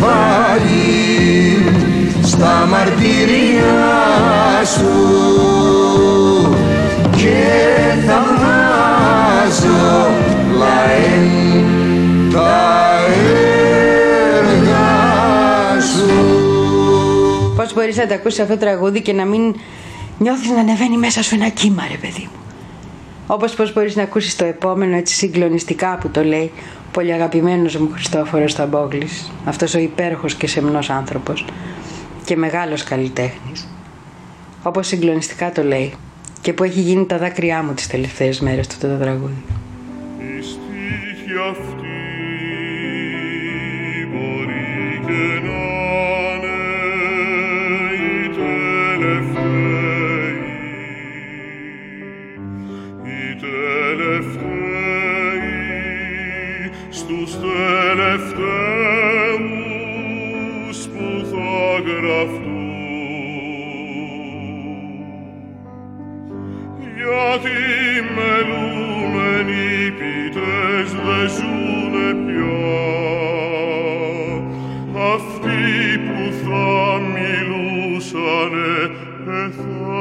κεφάλι στα μαρτυρία σου και θαυμάζω λαέ μου τα έργα σου Πώς μπορείς να τα ακούσεις αυτό το τραγούδι και να μην νιώθεις να ανεβαίνει μέσα σου ένα κύμα ρε παιδί μου. Όπως πώς μπορείς να ακούσεις το επόμενο έτσι συγκλονιστικά που το λέει ο πολύ αγαπημένος μου Χριστόφορος Ταμπόγλης. Αυτός ο υπέροχος και σεμνός άνθρωπος και μεγάλος καλλιτέχνης. Όπως συγκλονιστικά το λέει και που έχει γίνει τα δάκρυά μου τις τελευταίες μέρες του το τραγούδι. Η στίχη αυτή μπορεί και να fool.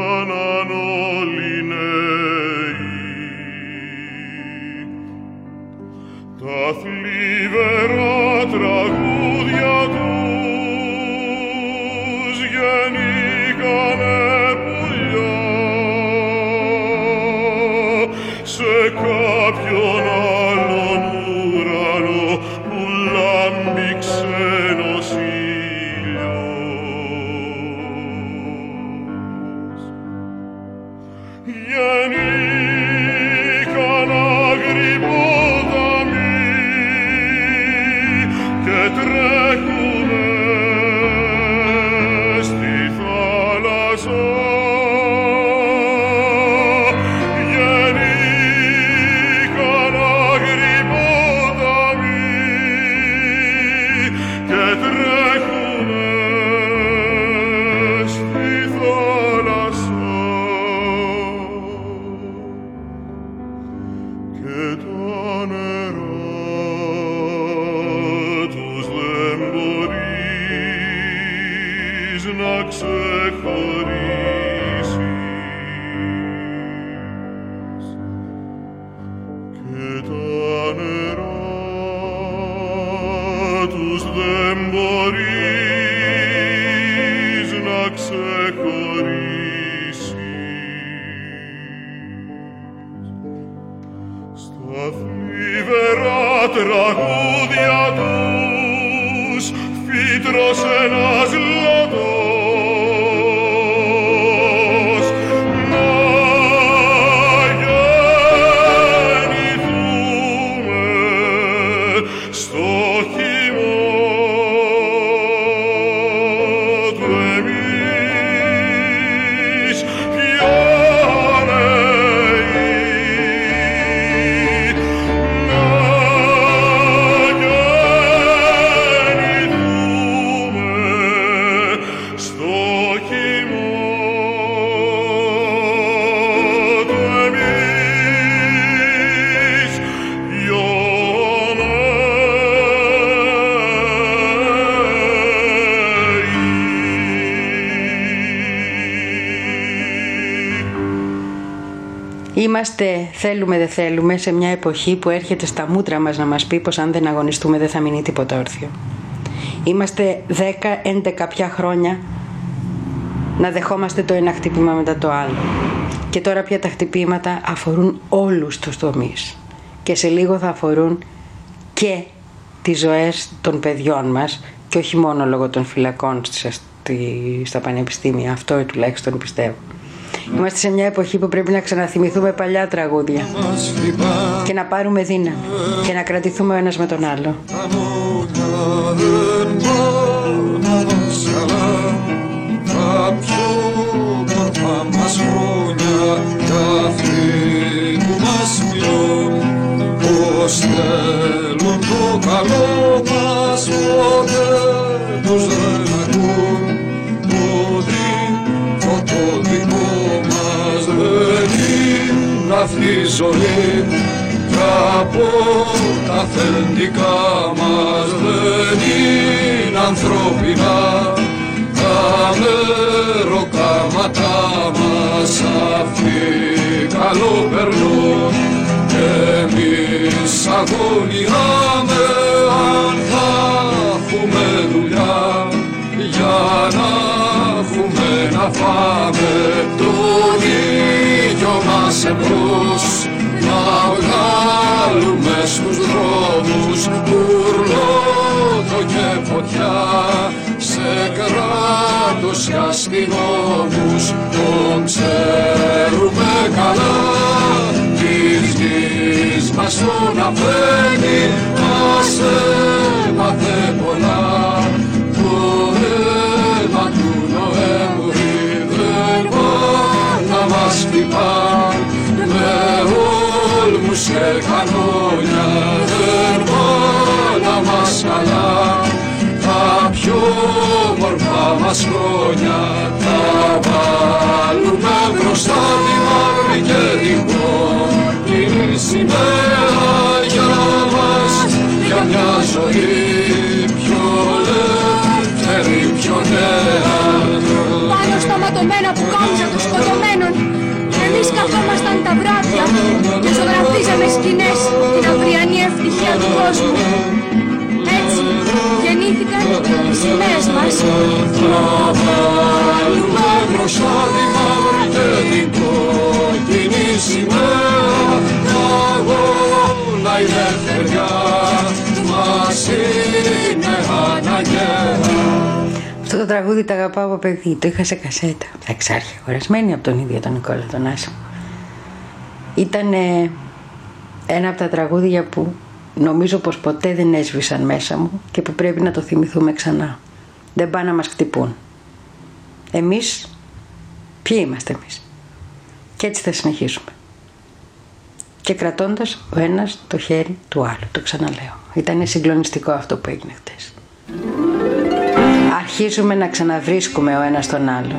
Είμαστε, θέλουμε δεν θέλουμε, σε μια εποχή που έρχεται στα μούτρα μας να μας πει πως αν δεν αγωνιστούμε δεν θα μείνει τίποτα όρθιο. Είμαστε 10-11 πια χρόνια να δεχόμαστε το ένα χτύπημα μετά το άλλο. Και τώρα πια τα χτυπήματα αφορούν όλους τους τομείς. Και σε λίγο θα αφορούν και τις ζωές των παιδιών μας και όχι μόνο λόγω των φυλακών στις- στη- στα πανεπιστήμια. Αυτό τουλάχιστον πιστεύω. Είμαστε σε μια εποχή που πρέπει να ξαναθυμηθούμε παλιά τραγούδια και να πάρουμε δύναμη και να κρατηθούμε ο ένας με τον άλλο. Ζωή κι από τα αφεντικά μας δεν είναι ανθρώπινα τα μεροκάματά μας αυτοί καλό περνούν και εμείς αγωνιάμε αν θα έχουμε δουλειά για να έχουμε να φάμε τον ήλιο μας εμπρός. να βγάλουμε στους δρόμους ουρλότο και φωτιά. Σε κράτος και αστυνόμους τον ξέρουμε καλά. Της γης μας τον αφένει μας έμαθε πολλά. Το αίμα του Νοέμβρη δεν πάει να μας χτυπά. Με όλμους και κανόνια δεν πάει να μας καλά. Τα πιο μορφά μας χρόνια θα βάλουμε μπροστά τη μαύρη και την κόκκινη σημαία καθόμασταν τα βράδια και ζωγραφίζαμε σκηνές την αυριανή ευτυχία του κόσμου Έτσι γεννήθηκαν οι σημαίες μας Θα βάλουμε μπροστά τη μαύρη και την κόκκινη σημαία αγώνα η ελευθεριά μας είναι αναγκαία Αυτό το τραγούδι το αγαπάω από παιδί. Το είχα σε κασέτα. Εξάρχεια, αγορασμένη από τον ίδιο τον Νικόλα τον Άσο. Ήταν ε, ένα από τα τραγούδια που νομίζω πως ποτέ δεν έσβησαν μέσα μου και που πρέπει να το θυμηθούμε ξανά. Δεν πάνε να μας χτυπούν. Εμείς, ποιοι είμαστε εμείς; Και έτσι θα συνεχίσουμε. Και κρατώντας ο ένας το χέρι του άλλου. Το ξαναλέω. Ήταν συγκλονιστικό αυτό που έγινε χτες. Αρχίζουμε να ξαναβρίσκουμε ο ένας τον άλλο.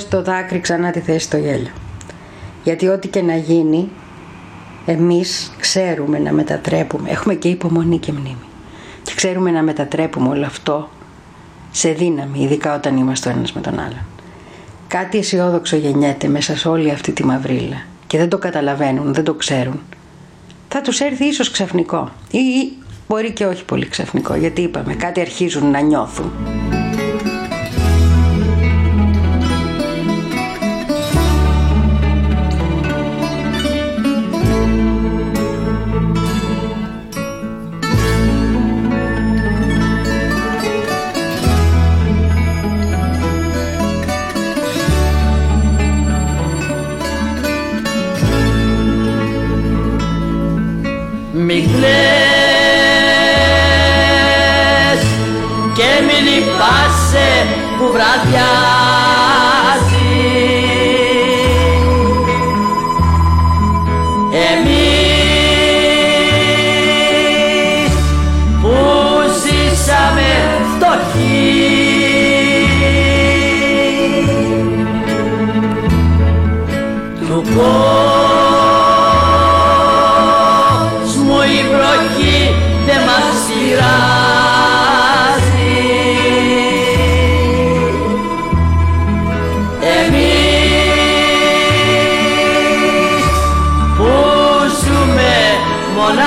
Δώσει το δάκρυ ξανά τη θέση στο γέλιο. Γιατί ό,τι και να γίνει, εμείς ξέρουμε να μετατρέπουμε, έχουμε και υπομονή και μνήμη. Και ξέρουμε να μετατρέπουμε όλο αυτό σε δύναμη, ειδικά όταν είμαστε ο ένας με τον άλλον. Κάτι αισιόδοξο γεννιέται μέσα σε όλη αυτή τη μαυρίλα και δεν το καταλαβαίνουν, δεν το ξέρουν. Θα τους έρθει ίσως ξαφνικό ή μπορεί και όχι πολύ ξαφνικό γιατί είπαμε κάτι αρχίζουν να νιώθουν.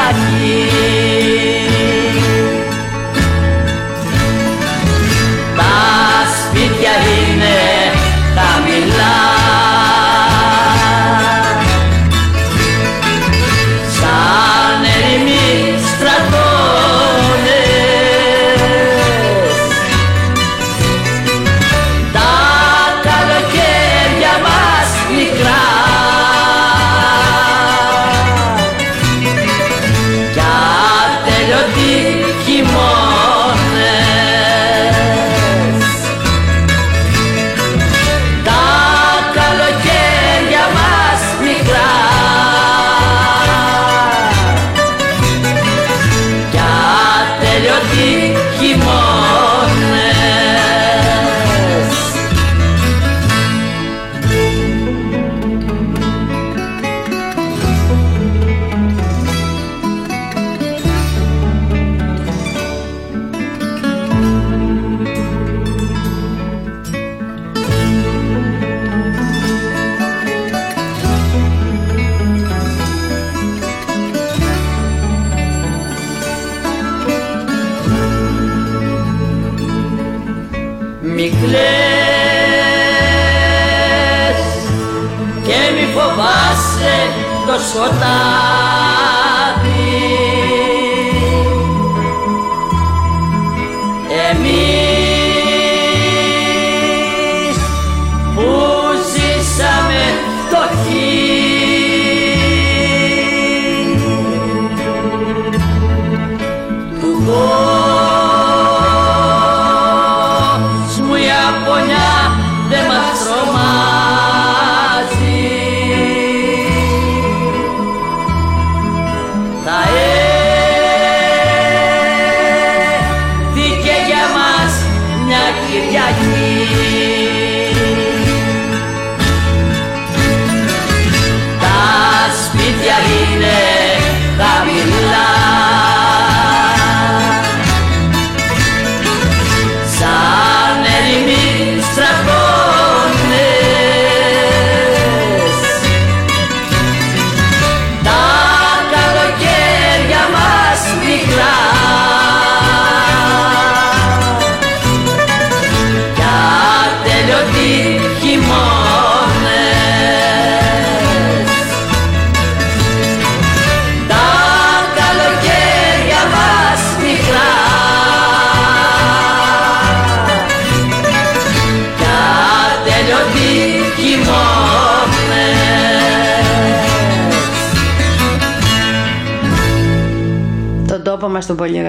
saudade.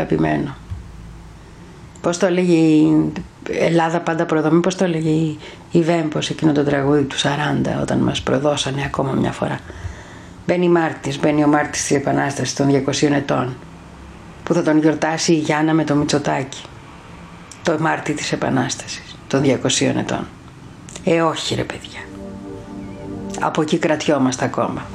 Αγαπημένο. Πώς το έλεγε η Ελλάδα πάντα προδομή, πώς το έλεγε η, η Βέμπος εκείνο το τραγούδι του 40 όταν μας προδώσανε ακόμα μια φορά. Μπαίνει Μάρτης, μπαίνει ο Μάρτης της Επανάστασης των 200 ετών που θα τον γιορτάσει η Γιάννα με το Μητσοτάκι το Μάρτι της Επανάστασης των 200 ετών. Ε όχι ρε παιδιά. Από εκεί κρατιόμαστε ακόμα.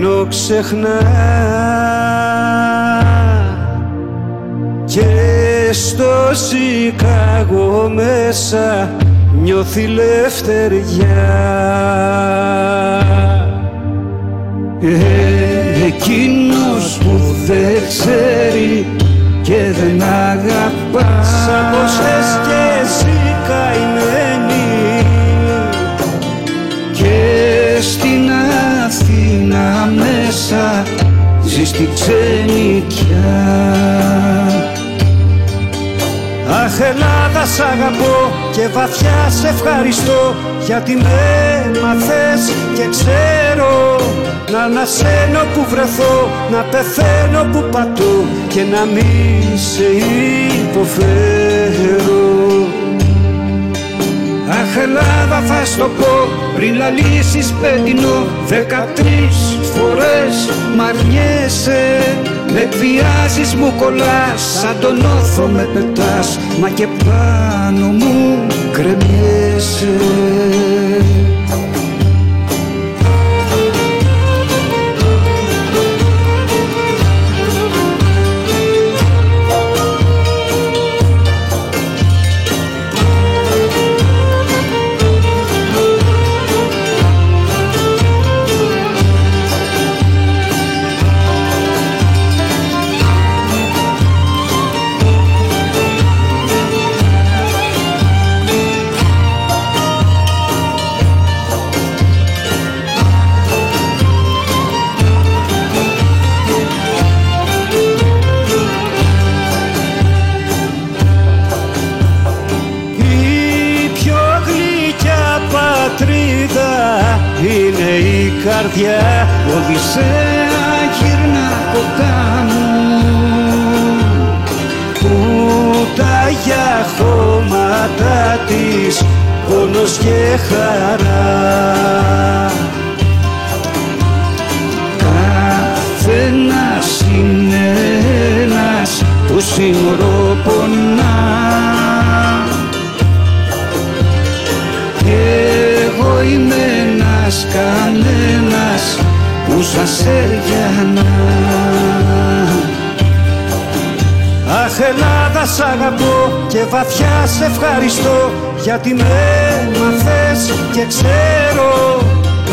Έλληνο ξεχνά και στο Σικάγο μέσα νιώθει λευτεριά. Ε, εκείνος που δεν ξέρει και δεν αγαπά. Σαν πως και εσύ μέσα ζει στην ξενικιά. Αχ Ελλάδα σ' αγαπώ και βαθιά σε ευχαριστώ γιατί με μαθες και ξέρω να ανασένω που βρεθώ, να πεθαίνω που πατώ και να μη σε υποφέρω Ελλάδα θα στο πω. Πριν λαλήσεις πέντινο Δεκατρεις φορές μ' αρνιέσαι Με εκβιάζεις μου κολλάς σαν τον όθο με πετάς. Μα και πάνω μου κρεμιέσαι καρδιά Οδυσσέα γυρνά κοντά μου. Που τα για χώματα της πόνος και χαρά. Καθένας είναι ένας που σύνορο πονά. Εγώ είμαι ένας κανένας που σας έριανα Αχ Ελλάδα σ' αγαπώ και βαθιά σε ευχαριστώ. Γιατί με μαθες και ξέρω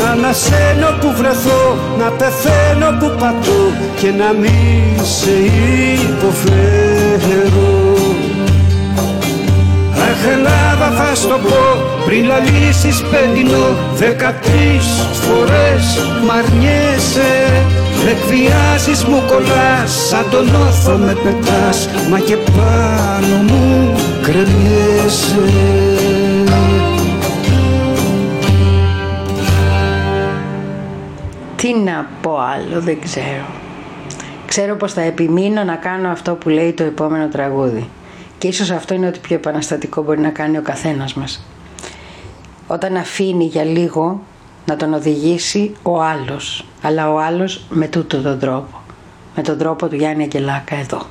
να ανασένω που βρεθώ, να πεθαίνω που πατώ και να μη σε υποφέρω. Αχ Ελλάδα θα στο πω πριν λαλήσεις πέντινο Δεκατρεις φορές μ' αρνιέσαι Με εκβιάζεις μου κολλάς σαν τον όθο με πετάς Μα και πάνω μου κρεμιέσαι Τι να πω άλλο δεν ξέρω. Ξέρω πως θα επιμείνω να κάνω αυτό που λέει το επόμενο τραγούδι. Και ίσως αυτό είναι ότι πιο επαναστατικό μπορεί να κάνει ο καθένας μας. Όταν αφήνει για λίγο να τον οδηγήσει ο άλλος. Αλλά ο άλλος με τούτο τον τρόπο. Με τον τρόπο του Γιάννη Αγγελάκα εδώ.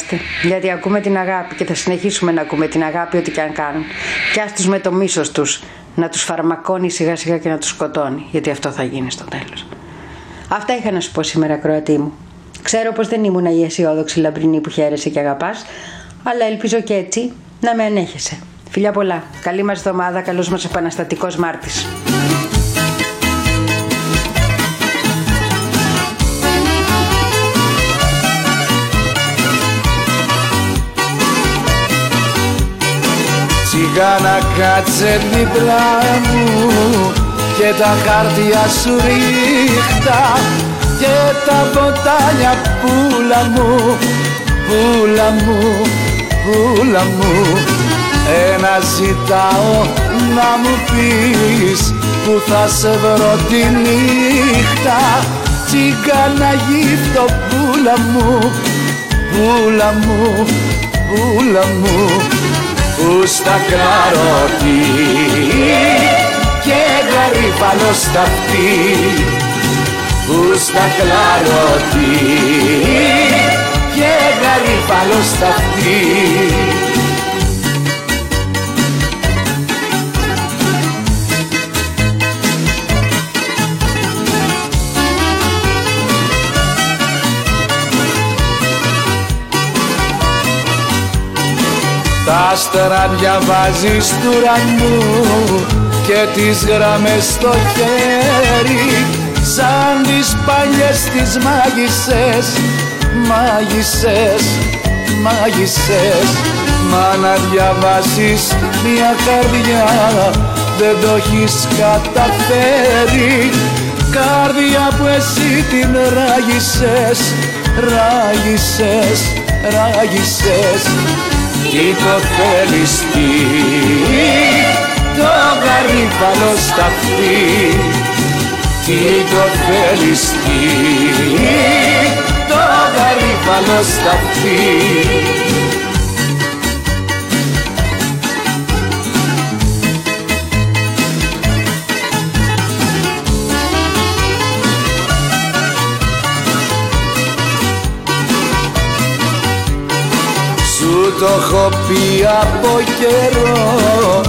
Είμαστε εδώ που είμαστε. Γιατί ακούμε την αγάπη και θα συνεχίσουμε να ακούμε την αγάπη ό,τι και αν κάνουν. Κι άστους με το μίσος τους να τους φαρμακώνει σιγά σιγά και να τους σκοτώνει. Γιατί αυτό θα γίνει στο τέλος. Αυτά είχα να σου πω σήμερα, Κροατή μου. Ξέρω πως δεν ήμουν η αισιόδοξη λαμπρινή που χαίρεσαι και αγαπάς, αλλά ελπίζω και έτσι να με ανέχεσαι. Φιλιά πολλά. Καλή μας εβδομάδα, καλός μας επαναστατικός Μάρτης. Σιγά να κάτσε δίπλα μου και τα χάρτια σου ρίχτα και τα ποτάλια πουλα μου, πουλα μου, πουλα μου. Ένα ζητάω να μου πεις που θα σε βρω τη νύχτα. Τσιγκάνα γύφτο πουλα μου, πουλα μου, πουλα μου που στα καρότη και γαρίφαλο στα που στα κλαρώτη και γαρίφαλο στα Τα άστερα διαβάζεις του ουρανού και τις γραμμές στο χέρι. Σαν τις παλιές τις μάγισσες, μάγισσες, μάγισσες. Μα να διαβάσεις μια καρδιά δεν το έχεις καταφέρει. Καρδιά που εσύ την ράγισες, ράγισες, ράγισες τι το θέλεις τι; Το γαρίφαλο σταυτί τι το θέλεις τι; Το στα αυτή το έχω πει από καιρό.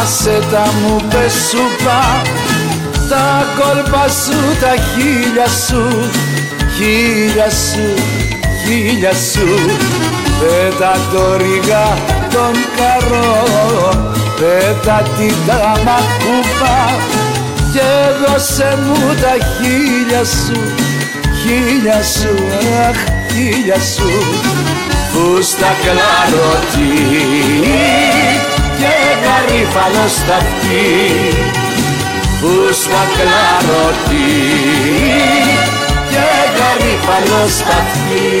Άσε τα μου πες σου πά Τα κόλπα σου, τα χίλια σου. Χίλια σου, χίλια σου. Πέτα το ρίγα τον καρό. Πέτα την τάμα κουπά Και δώσε μου τα χίλια σου. Χίλια σου, αχ, χίλια σου Φούστα κλαρωτή και γαρίφαλο σταυτή Φούστα κλαρωτή και γαρίφαλο σταυτή